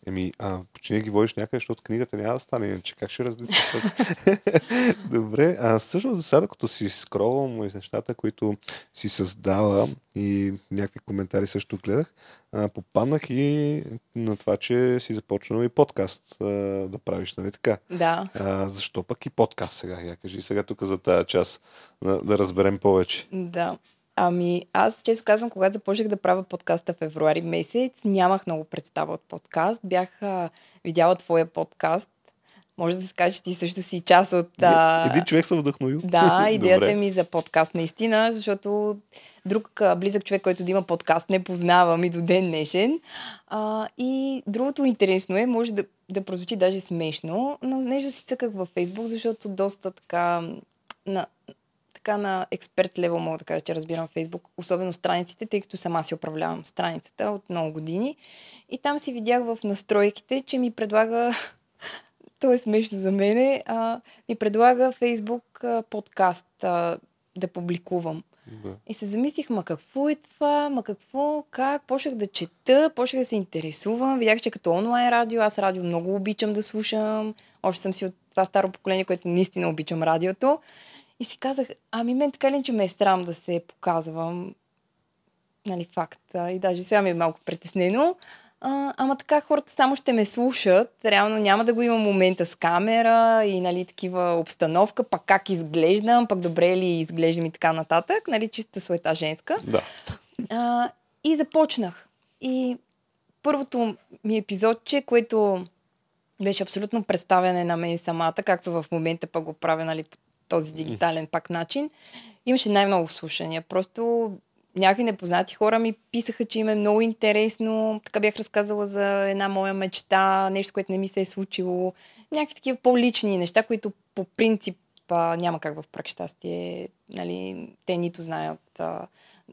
Еми, а, почини ги водиш някъде, защото книгата няма да стане, иначе как ще различиш? [laughs] Добре, а всъщност сега, като си скролвам из нещата, които си създала и някакви коментари също гледах, а, попаднах и на това, че си започнал и подкаст а, да правиш, нали така? Да. А, защо пък и подкаст сега? Я кажи сега тук за тази част, да, да разберем повече. Да. Ами, аз често казвам, когато започнах да правя подкаста в февруари месец, нямах много представа от подкаст. Бях а, видяла твоя подкаст. Може да се каже, че ти също си част от... Yes. Един човек съм вдъхновил. Да, [laughs] идеята ми за подкаст наистина, защото друг а, близък човек, който да има подкаст, не познавам и до ден днешен. А, и другото интересно е, може да, да прозвучи даже смешно, но нещо си цъках във Фейсбук, защото доста така на, така на експерт лево мога да кажа, че разбирам Фейсбук, особено страниците, тъй като сама си управлявам страницата от много години. И там си видях в настройките, че ми предлага [laughs] то е смешно за мене, а, ми предлага Фейсбук а, подкаст а, да публикувам. Да. И се замислих, ма какво е това, ма какво, как, почнах да чета, почнах да се интересувам, видях, че като онлайн радио, аз радио много обичам да слушам, още съм си от това старо поколение, което наистина обичам радиото. И си казах, ами мен така ли, че ме е срам да се показвам, нали, факт. И даже сега ми е малко притеснено. А, ама така хората само ще ме слушат. Реално няма да го има момента с камера и нали, такива обстановка, пак как изглеждам, пък добре ли изглеждам и така нататък. Нали, чиста суета женска. Да. А, и започнах. И първото ми епизодче, което беше абсолютно представяне на мен самата, както в момента пък го правя нали, по този дигитален пак начин, имаше най-много слушания. Просто някакви непознати хора ми писаха, че им е много интересно. Така бях разказала за една моя мечта, нещо, което не ми се е случило. Някакви такива по-лични неща, които по принцип а, няма как в прак щастие. Нали, те нито знаят а,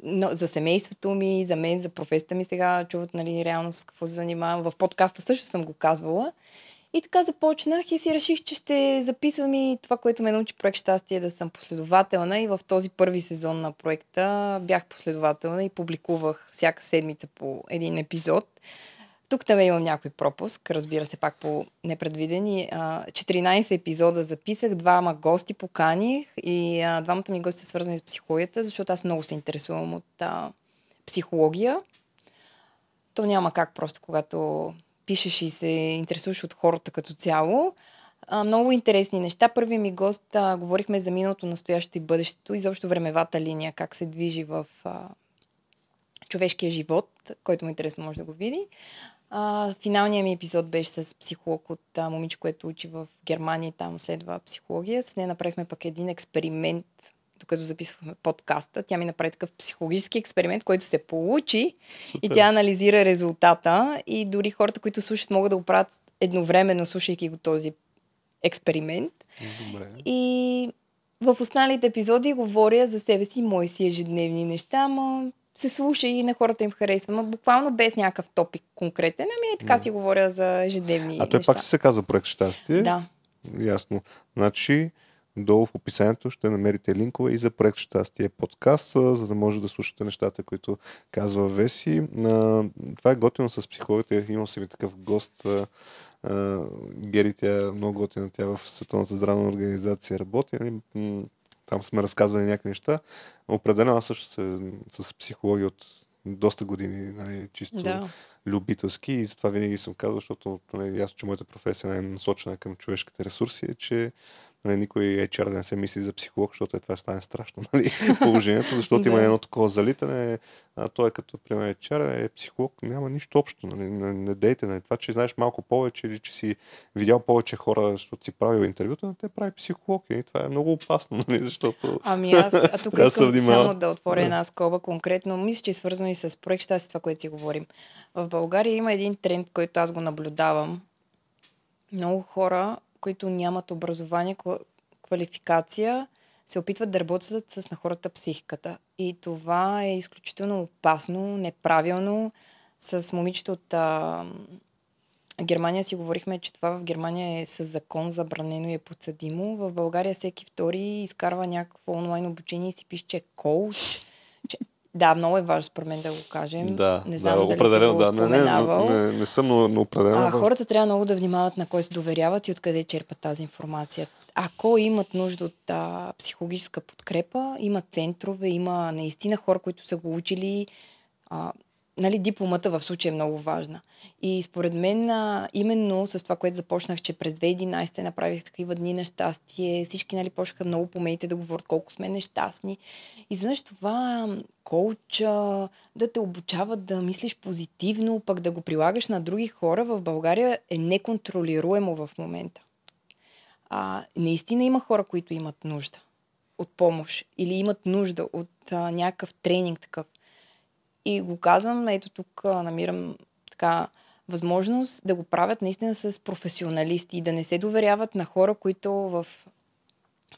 но, за семейството ми, за мен, за професията ми сега, чуват нали, реално с какво се занимавам. В подкаста също съм го казвала. И така започнах и си реших, че ще записвам и това, което ме научи проект Щастие, да съм последователна. И в този първи сезон на проекта бях последователна и публикувах всяка седмица по един епизод. Тук там имам някой пропуск, разбира се, пак по непредвидени. 14 епизода записах, двама гости поканих и двамата ми гости са свързани с психологията, защото аз много се интересувам от психология. То няма как просто, когато пишеш и се интересуваш от хората като цяло. А, много интересни неща. Първи ми гост а, говорихме за миналото, настоящето и бъдещето, изобщо времевата линия, как се движи в а, човешкия живот, който му интересно може да го види. А, финалният ми епизод беше с психолог от а, момиче, което учи в Германия и там следва психология. С нея направихме пък един експеримент докато записвахме подкаста. Тя ми направи такъв психологически експеримент, който се получи Супер. и тя анализира резултата и дори хората, които слушат, могат да го правят едновременно, слушайки го този експеримент. Добре. И в останалите епизоди говоря за себе си, мои си ежедневни неща, ама се слуша и на хората им харесва, но буквално без някакъв топик конкретен. Ами така си говоря за ежедневни А той неща. пак си се казва проект щастие. Да. Ясно. Значи, долу в описанието ще намерите линкове и за проект Щастие подкаст, за да може да слушате нещата, които казва Веси. Това е готино с психологите. Имал съм и такъв гост. Гери, тя е много готина. Тя в Световната здравна организация работи. Нали, там сме разказвали някакви неща. Определено аз също се, с психология от доста години, нали, чисто Да. любителски и затова винаги съм казал, защото нали, ясно, че моята професия е насочена към човешките ресурси, е, че нали, никой HR да не се мисли за психолог, защото е това стане страшно [laughs] нали, положението, защото има едно такова залитане, а той е като, примерно, HR е психолог, няма нищо общо, нали, не, не дейте, нали, това, че знаеш малко повече или че си видял повече хора, защото си правил интервюта, не те прави психолог и това е много опасно, [laughs] нали, защото Ами [laughs] аз, а тук искам само да отворя Да. една скоба конкретно. Мисля, че е свързано и с проект Щастие, това, което си говорим. В България има един тренд, който аз го наблюдавам. Много хора, които нямат образование, ква- квалификация, се опитват да работят с на хората психиката. И това е изключително опасно, неправилно. С момичето от а, Германия си говорихме, че това в Германия е с закон забранено и е подсъдимо. В България всеки втори изкарва някакво онлайн обучение и си пише, че е коуч. Че... Да, много е важно според мен да го кажем. да, не знам да, дали определено, си го да, не, не, споменавал. не, не, не съм, но, но определено. А, да. хората трябва много да внимават на кой се доверяват и откъде черпат тази информация. Ако имат нужда от а, психологическа подкрепа, има центрове, има наистина хора, които са го учили. А, нали, дипломата в случая е много важна. И според мен, именно с това, което започнах, че през 2011 направих такива дни на щастие, всички нали, почнаха много по медиите да говорят колко сме нещастни. И знаеш това, коуча, да те обучават да мислиш позитивно, пък да го прилагаш на други хора в България е неконтролируемо в момента. А, наистина има хора, които имат нужда от помощ или имат нужда от а, някакъв тренинг такъв. И го казвам, ето тук намирам така възможност да го правят наистина с професионалисти и да не се доверяват на хора, които в,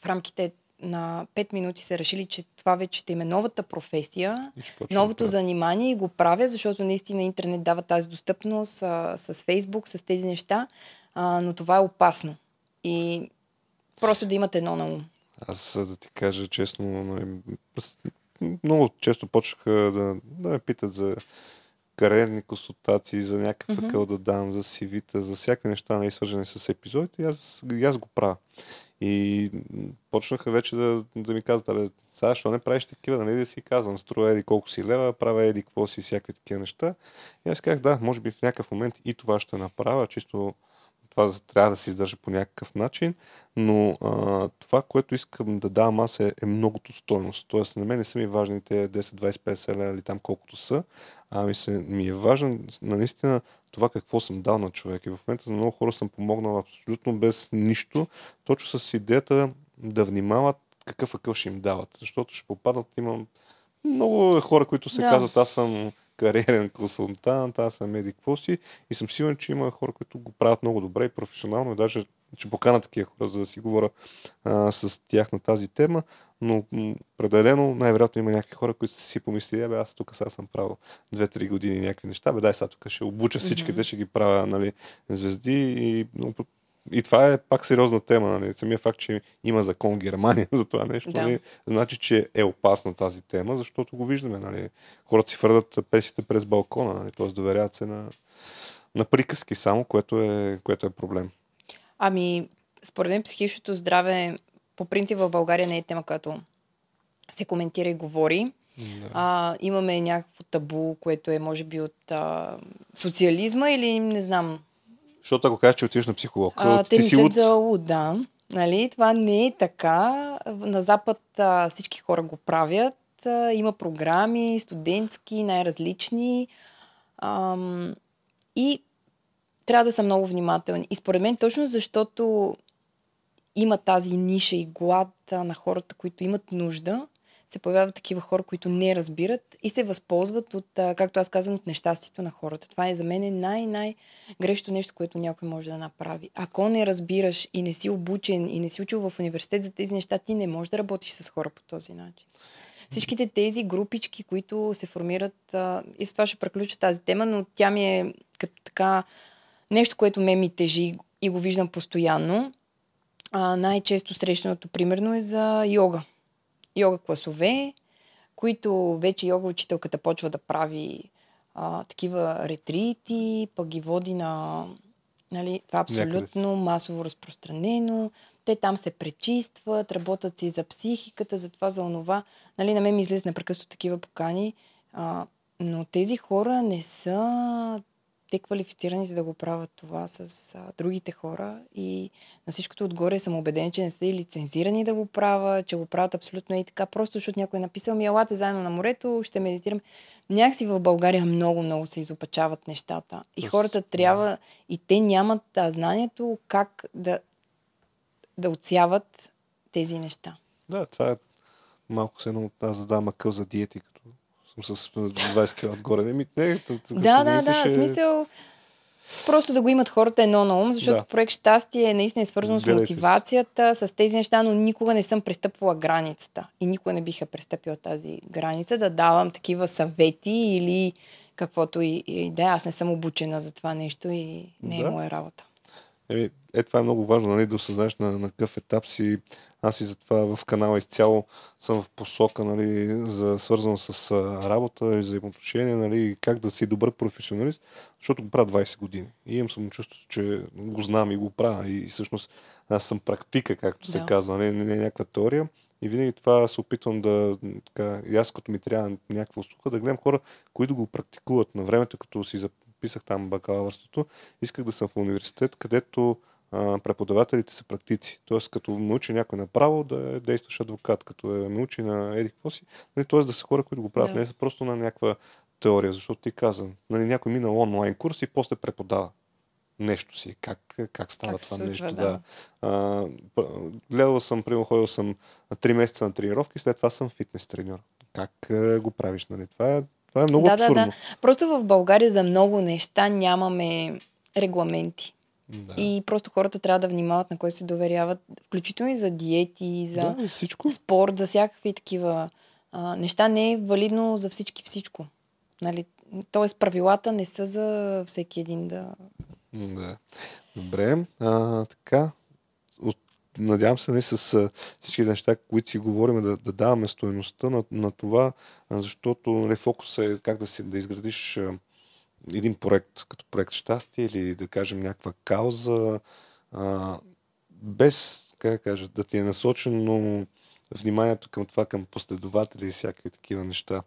в рамките на 5 минути са решили, че това вече ще им е новата професия, новото да- занимание и го правя, защото наистина интернет дава тази достъпност а, с Фейсбук, с тези неща, а, но това е опасно. И просто да имате едно на ум. Аз да ти кажа честно, много често почнаха да, да ме питат за кариерни консултации, за някакъв Мгм. акъл да дам, за CV-та, за всякакви неща, не свързани с епизодите, и аз, и аз го правя. И почнаха вече да, да ми казват, абе, сега, защо не правиш такива, нали да си казвам, струва еди колко си лева, правя еди какво си, всякакви такива неща. И аз казах, да, може би в някакъв момент и това ще направя, чисто това трябва да се издържа по някакъв начин, но а, това, което искам да давам аз е, е многото стойност. Тоест, на мен не са ми важни те 10, 20, 50 лева или там колкото са, а ми, се, ми е важно на наистина това какво съм дал на човек. И в момента за много хора съм помогнал абсолютно без нищо, точно с идеята да внимават какъв акъл ще им дават. Защото ще попадат, имам много хора, които се Да. казват, аз съм кариерен консултант, аз съм еди какво си? И съм сигурен, че има хора, които го правят много добре и професионално и даже ще покана такива хора, за да си говоря а, с тях на тази тема, но определено най-вероятно има някакви хора, които са си помислили, абе аз тук сега съм правил 2-3 години някакви неща, бе дай сега тук ще обуча всичките, ще ги правя нали, звезди и, и това е пак сериозна тема. Нали. Самия факт, че има закон в Германия [laughs] за това нещо, Да. нали, значи, че е опасна тази тема, защото го виждаме. Нали. Хората си фърдат песите през балкона, нали, т.е. доверяват се на, на приказки само, което е, което е проблем. Ами, според мен психичното здраве по принцип в България не е тема, която се коментира и говори. Да. А, имаме някакво табу, което е може би от а, социализма или не знам. Защото ако кажеш, че отиваш на психолог, А, ти те си от... за луд, да. Нали? Това не е така. На Запад а, всички хора го правят. А, има програми, студентски, най-различни. Ам, и трябва да са много внимателни. И според мен точно защото има тази ниша и глад на хората, които имат нужда, се появяват такива хора, които не разбират и се възползват от, както аз казвам, от нещастието на хората. Това е за мен най-най-грешното нещо, което някой може да направи. Ако не разбираш и не си обучен и не си учил в университет за тези неща, ти не можеш да работиш с хора по този начин. Всичките тези групички, които се формират, и с това ще преключа тази тема, но тя ми е като така нещо, което ме ми тежи и го виждам постоянно. А, най-често срещаното, примерно, е за йога. Йога класове, които вече йога учителката почва да прави а, такива ретрити, пък ги води на... Нали, това е Някъде абсолютно масово разпространено. Те там се пречистват, работят си за психиката, за това, за онова. Нали, на мен ми излизат непрекъснато такива покани, а, но тези хора не са те квалифицирани за да го правят това с а, другите хора и на всичкото отгоре съм убеден, че не са и лицензирани да го правят, че го правят абсолютно и така, просто защото някой е написал ми, елате заедно на морето, ще медитираме. Някакси в България много, много се изопачават нещата. И Тоест, хората трябва, и те нямат а, знанието как да, да отсяват тези неща. Да, това е малко се едно, аз задавам акъл за диети, съм с 20 кг отгоре. Не, ми, не, Да, да, да. е- Смисъл, просто да го имат хората едно на ум, защото Да. проект щастие е наистина е свързано с Гледайте си. мотивацията, с тези неща, но никога не съм престъпвала границата. И никога не биха престъпила тази граница да давам такива съвети или каквото и, и да е. Аз не съм обучена за това нещо и не е Да. моя работа. Е, е, това е много важно, нали, да осъзнаеш на, на какъв етап си. Аз и затова в канала изцяло съм в посока, нали, за, свързано с а, работа и взаимоотношения, нали, как да си добър професионалист, защото го правя 20 години. И имам самочувството, че го знам и го правя. И, и всъщност аз съм практика, както се Да. казва, не, не, не някаква теория. И винаги това се опитвам да, така, и аз като ми трябва някаква услуга, да гледам хора, които го практикуват. На времето, като си записах там бакалавърството, исках да съм в университет, където а, преподавателите са практици. Тоест, като научи някой направо да е действащ адвокат, като е научи на еди какво си, нали, т.е. да са хора, които го правят, Да. не са просто на някаква теория, защото ти каза, нали, някой минал онлайн курс и после преподава нещо си. Как, как става Как това случва, нещо? да. А, п- гледал съм, примерно, ходил съм на 3 месеца на тренировки, след това съм фитнес треньор. Как а, го правиш? Нали? Това, е, това е много да, да, абсурдно. да. Просто в България за много неща нямаме регламенти. Да. И просто хората трябва да внимават на кой се доверяват, включително и за диети, за да, всичко. спорт, за всякакви такива а, неща. Не е валидно за всички всичко. Нали? Тоест правилата не са за всеки един да... Да. Добре. А, така. От, надявам се не с всички неща, които си говорим, да, да даваме стоеността на, на това, защото нали, фокус е как да, си, да изградиш един проект, като проект щастие или да кажем някаква кауза, а, без, как да кажа, да ти е насочено вниманието към това, към последователи и всякакви такива неща.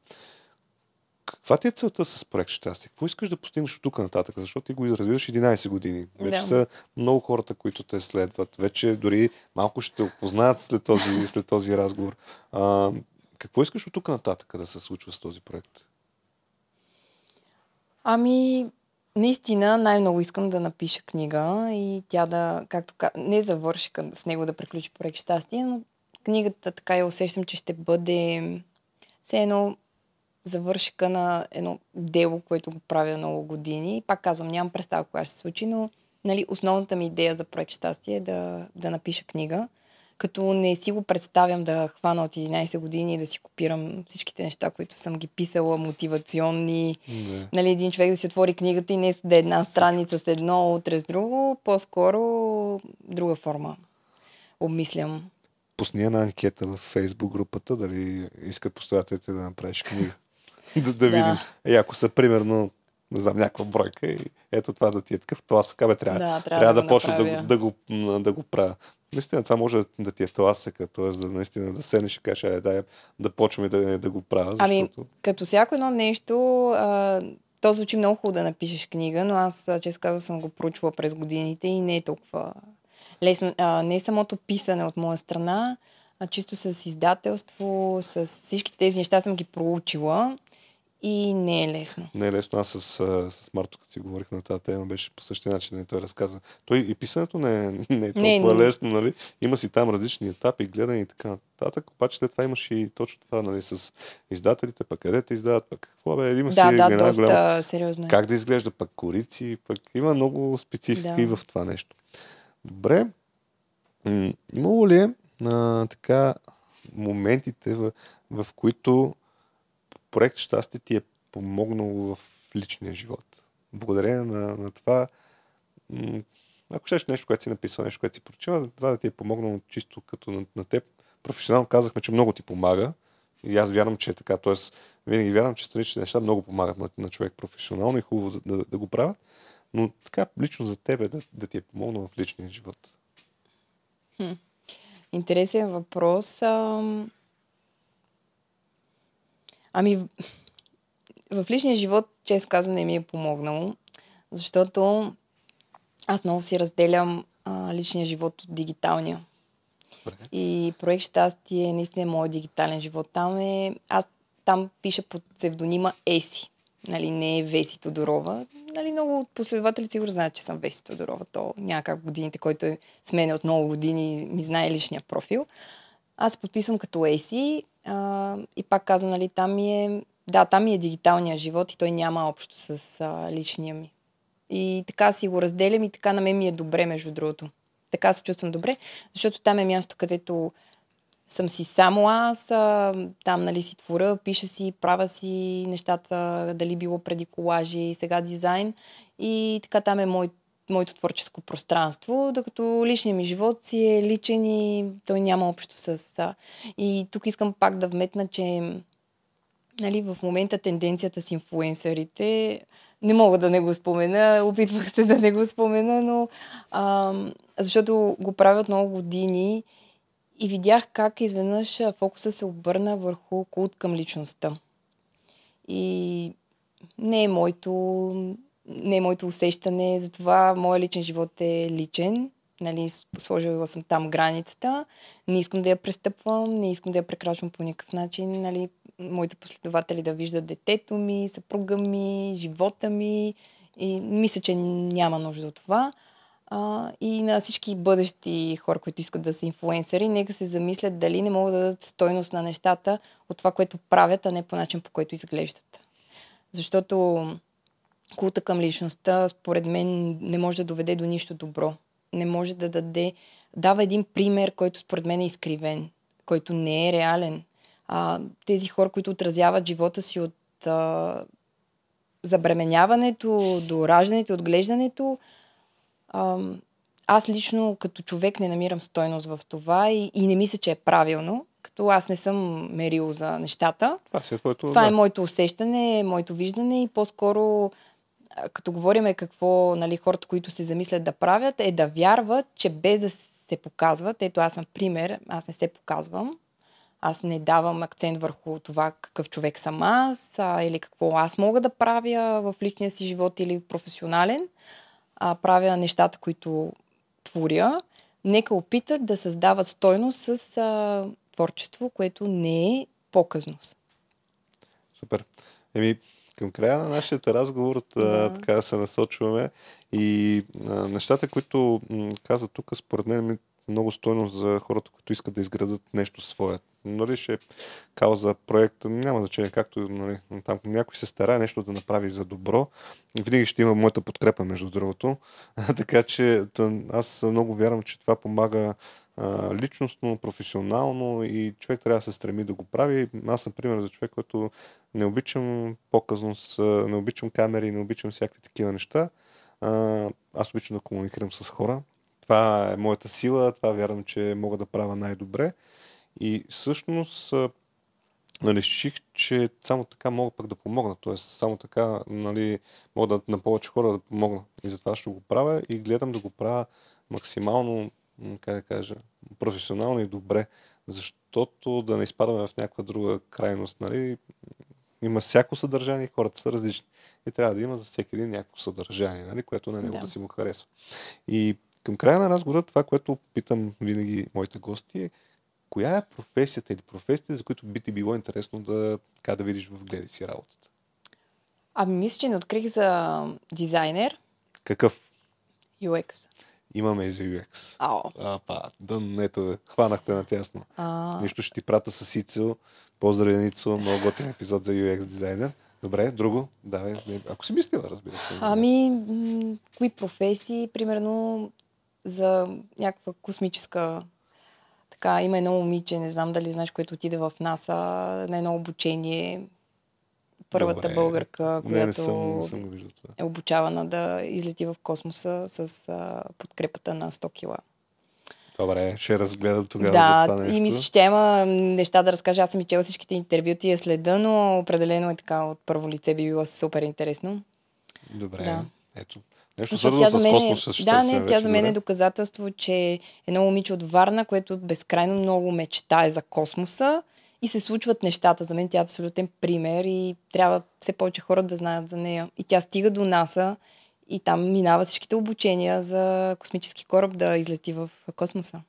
Каква ти е целта с проект щастие? Какво искаш да постигнеш от тук нататък? Защото ти го развиваш 11 години. Вече да. са много хората, които те следват. Вече дори малко ще те опознаят след този, [laughs] след този разговор. А, какво искаш от тук нататък да се случва с този проект? Ами, наистина най-много искам да напиша книга и тя да, както не завърши с него да приключи проект щастие, но книгата така я усещам, че ще бъде все едно завършика на едно дело, което го правя много години. Пак казвам, нямам представа кога ще се случи, но нали, основната ми идея за проект щастие е да, да напиша книга като не си го представям да хвана от 11 години и да си копирам всичките неща, които съм ги писала, мотивационни. Не. Нали, един човек да си отвори книгата и не да е една страница с едно, утре с друго, по-скоро друга форма обмислям. Пусни една анкета в фейсбук групата, дали искат постоятелите да направиш книга. [laughs] да, да видим. И ако са примерно не знам, някаква бройка и ето това да ти е такъв тласък, бе, трябва, да, трябва, трябва да, да почна да, да, го, да го правя. Наистина, това може да ти е тласъка, т.е. да наистина да седнеш и кажеш, ай, дай, да почваме да, да го правя. Ами, защото... Ами, като всяко едно нещо, а, то звучи много хубаво да напишеш книга, но аз, често казвам, съм го проучвала през годините и не е толкова лесно. А, не е самото писане от моя страна, а чисто с издателство, с всички тези неща съм ги проучила и не е лесно. Не е лесно. Аз с, с Марто, като си говорих на тази тема, беше по същия начин. Не, той разказа. Той и писането не е, не е толкова не, лесно, нали? Има си там различни етапи, гледане и така нататък. Обаче след това имаш и точно това, нали, с издателите, пък къде те издават, пък какво бе, има да, си да, една доста голяма... сериозно. Е. Как да изглежда пък корици, пък има много специфика да. и в това нещо. Добре. Имало ли е а, така моментите, в, в които проект щастие ти е помогнал в личния живот. Благодарение на, на това, м- ако щеш нещо, което си написал, нещо, което си прочел, това да ти е помогнало чисто като на, на теб. Професионално казахме, че много ти помага. И аз вярвам, че е така. Тоест, винаги вярвам, че страничните неща много помагат на, на човек професионално и хубаво да, да, да го правят. Но така, лично за тебе, да, да ти е помогнало в личния живот. Хм. Интересен въпрос. Ам... Ами, в личния живот, често казвам, не ми е помогнало, защото аз много си разделям а, личния живот от дигиталния. Добре. И проект Щастие е наистина моят дигитален живот. Там е, аз там пиша под псевдонима Еси. Нали, не е Веси Тодорова. Нали, много от последователи сигурно знаят, че съм Веси Тодорова. То някак годините, който е с мен от много години, ми знае личния профил. Аз подписвам като Еси а, и пак казвам, нали, там ми е, да, там ми е дигиталния живот и той няма общо с а, личния ми. И така си го разделям и така на мен ми е добре, между другото. Така се чувствам добре, защото там е място, където съм си само аз, а, там нали си творя, пиша си, правя си нещата, дали било преди колажи, сега дизайн и така там е мой, моето творческо пространство, докато личният ми живот си е личен и той няма общо с... И тук искам пак да вметна, че нали, в момента тенденцията с инфуенсърите, не мога да не го спомена, опитвах се да не го спомена, но а, защото го правят много години и видях как изведнъж фокуса се обърна върху култ към личността. И не е моето, не е моето усещане, затова моят личен живот е личен. Нали, сложила съм там границата. Не искам да я престъпвам, не искам да я прекрачвам по никакъв начин. Нали, моите последователи да виждат детето ми, съпруга ми, живота ми. И мисля, че няма нужда от това. А, и на всички бъдещи хора, които искат да са инфуенсъри, нека се замислят дали не могат да дадат стойност на нещата от това, което правят, а не по начин, по който изглеждат. Защото култа към личността, според мен, не може да доведе до нищо добро. Не може да даде... Дава един пример, който според мен е изкривен, който не е реален. А, тези хора, които отразяват живота си от а, забременяването до раждането, отглеждането, а, аз лично като човек не намирам стойност в това и, и не мисля, че е правилно, като аз не съм мерил за нещата. Това, е твоето, Това да. е моето усещане, моето виждане и по-скоро като говорим какво нали, хората, които се замислят да правят, е да вярват, че без да се показват, ето аз съм пример, аз не се показвам, аз не давам акцент върху това какъв човек съм аз а, или какво аз мога да правя в личния си живот или професионален, а правя нещата, които творя. Нека опитат да създават стойност с а, творчество, което не е показност. Супер. Еми, към края на нашия разговор да. Така се насочваме и а, нещата, които м, каза тук, според мен ми много стойност за хората, които искат да изградат нещо свое. Нали, ще е кауза, проект, няма значение както нали, там някой се старае нещо да направи за добро. Винаги ще има моята подкрепа, между другото. [laughs] така че аз много вярвам, че това помага личностно, професионално и човек трябва да се стреми да го прави. Аз съм пример за човек, който не обичам показност, не обичам камери, не обичам всякакви такива неща. Аз обичам да комуникирам с хора. Това е моята сила, това вярвам, че мога да правя най-добре. И всъщност а, реших, че само така мога пък да помогна. Тоест, само така нали, мога да на повече хора да помогна. И затова ще го правя и гледам да го правя максимално, как да кажа, професионално и добре. Защото да не изпадаме в някаква друга крайност. Нали? Има всяко съдържание, хората са различни. И трябва да има за всеки един някакво съдържание, нали? което на него да. Да. си му харесва. И към края на разговора, това, което питам винаги моите гости е, коя е професията или професията, за които би ти било интересно да, така, да видиш в гледи си работата? Ами мисля, че не открих за дизайнер Какъв UX. Имаме и за UX? Ао. А, па, хванахте на тясно. А, Нищо ще ти прата с Ицо. Поздрави, Ницо, много готин епизод за UX дизайнер. Добре, друго? Давай, ако си мислила, разбира се. ами, м- кои професии, примерно за някаква космическа така, има едно момиче, не знам дали знаеш, което отиде в НАСА на едно обучение. Първата Добре. българка, не, която не съм, не съм го виждал това. е обучавана да излети в космоса с а, подкрепата на 100 кила. Добре, ще разгледам тогава да, за това нещо. и мисля, че тя има неща да разкаже. Аз съм и чела всичките интервюти и я следа, но определено е така от първо лице би било супер интересно. Добре, Да. ето. Нещо свързано с е, космоса ще да, не, тя за мен е доказателство, че едно момиче от Варна, което безкрайно много мечтае за космоса и се случват нещата. За мен тя е абсолютен пример и трябва все повече хора да знаят за нея. И тя стига до НАСА и там минава всичките обучения за космически кораб да излети в космоса.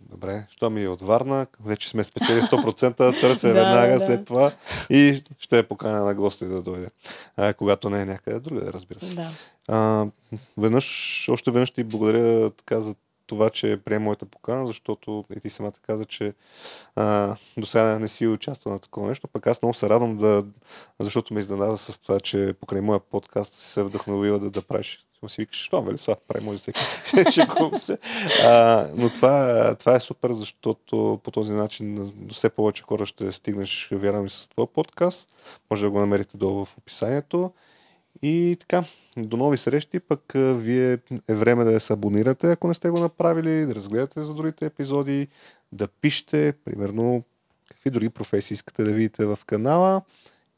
Добре, що ми е от Варна, вече сме спечели 100%, [laughs] търся Да, веднага да. след това и ще я поканя на гости да дойде, а, когато не е някъде друга, разбира се. Да. А, веднъж, още веднъж ти благодаря така за това, че приема моята покана, защото и ти самата каза, че а, до сега не си участвал на такова нещо, пък аз много се радвам да, защото ме изненада с това, че покрай моя подкаст си се вдъхновила да, да правиш. Му си викаш, що, това прави, може всеки. [laughs] Шегувам се. А, но това, това е супер, защото по този начин до все повече хора ще стигнеш, вярвам и с твой подкаст. Може да го намерите долу в описанието. И така, до нови срещи, пък вие е време да се абонирате, ако не сте го направили, да разгледате за другите епизоди, да пишете, примерно, какви други професии искате да видите в канала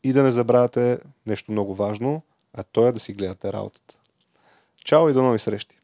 и да не забравяте нещо много важно, а то е да си гледате работата. Чао и до нови срещи!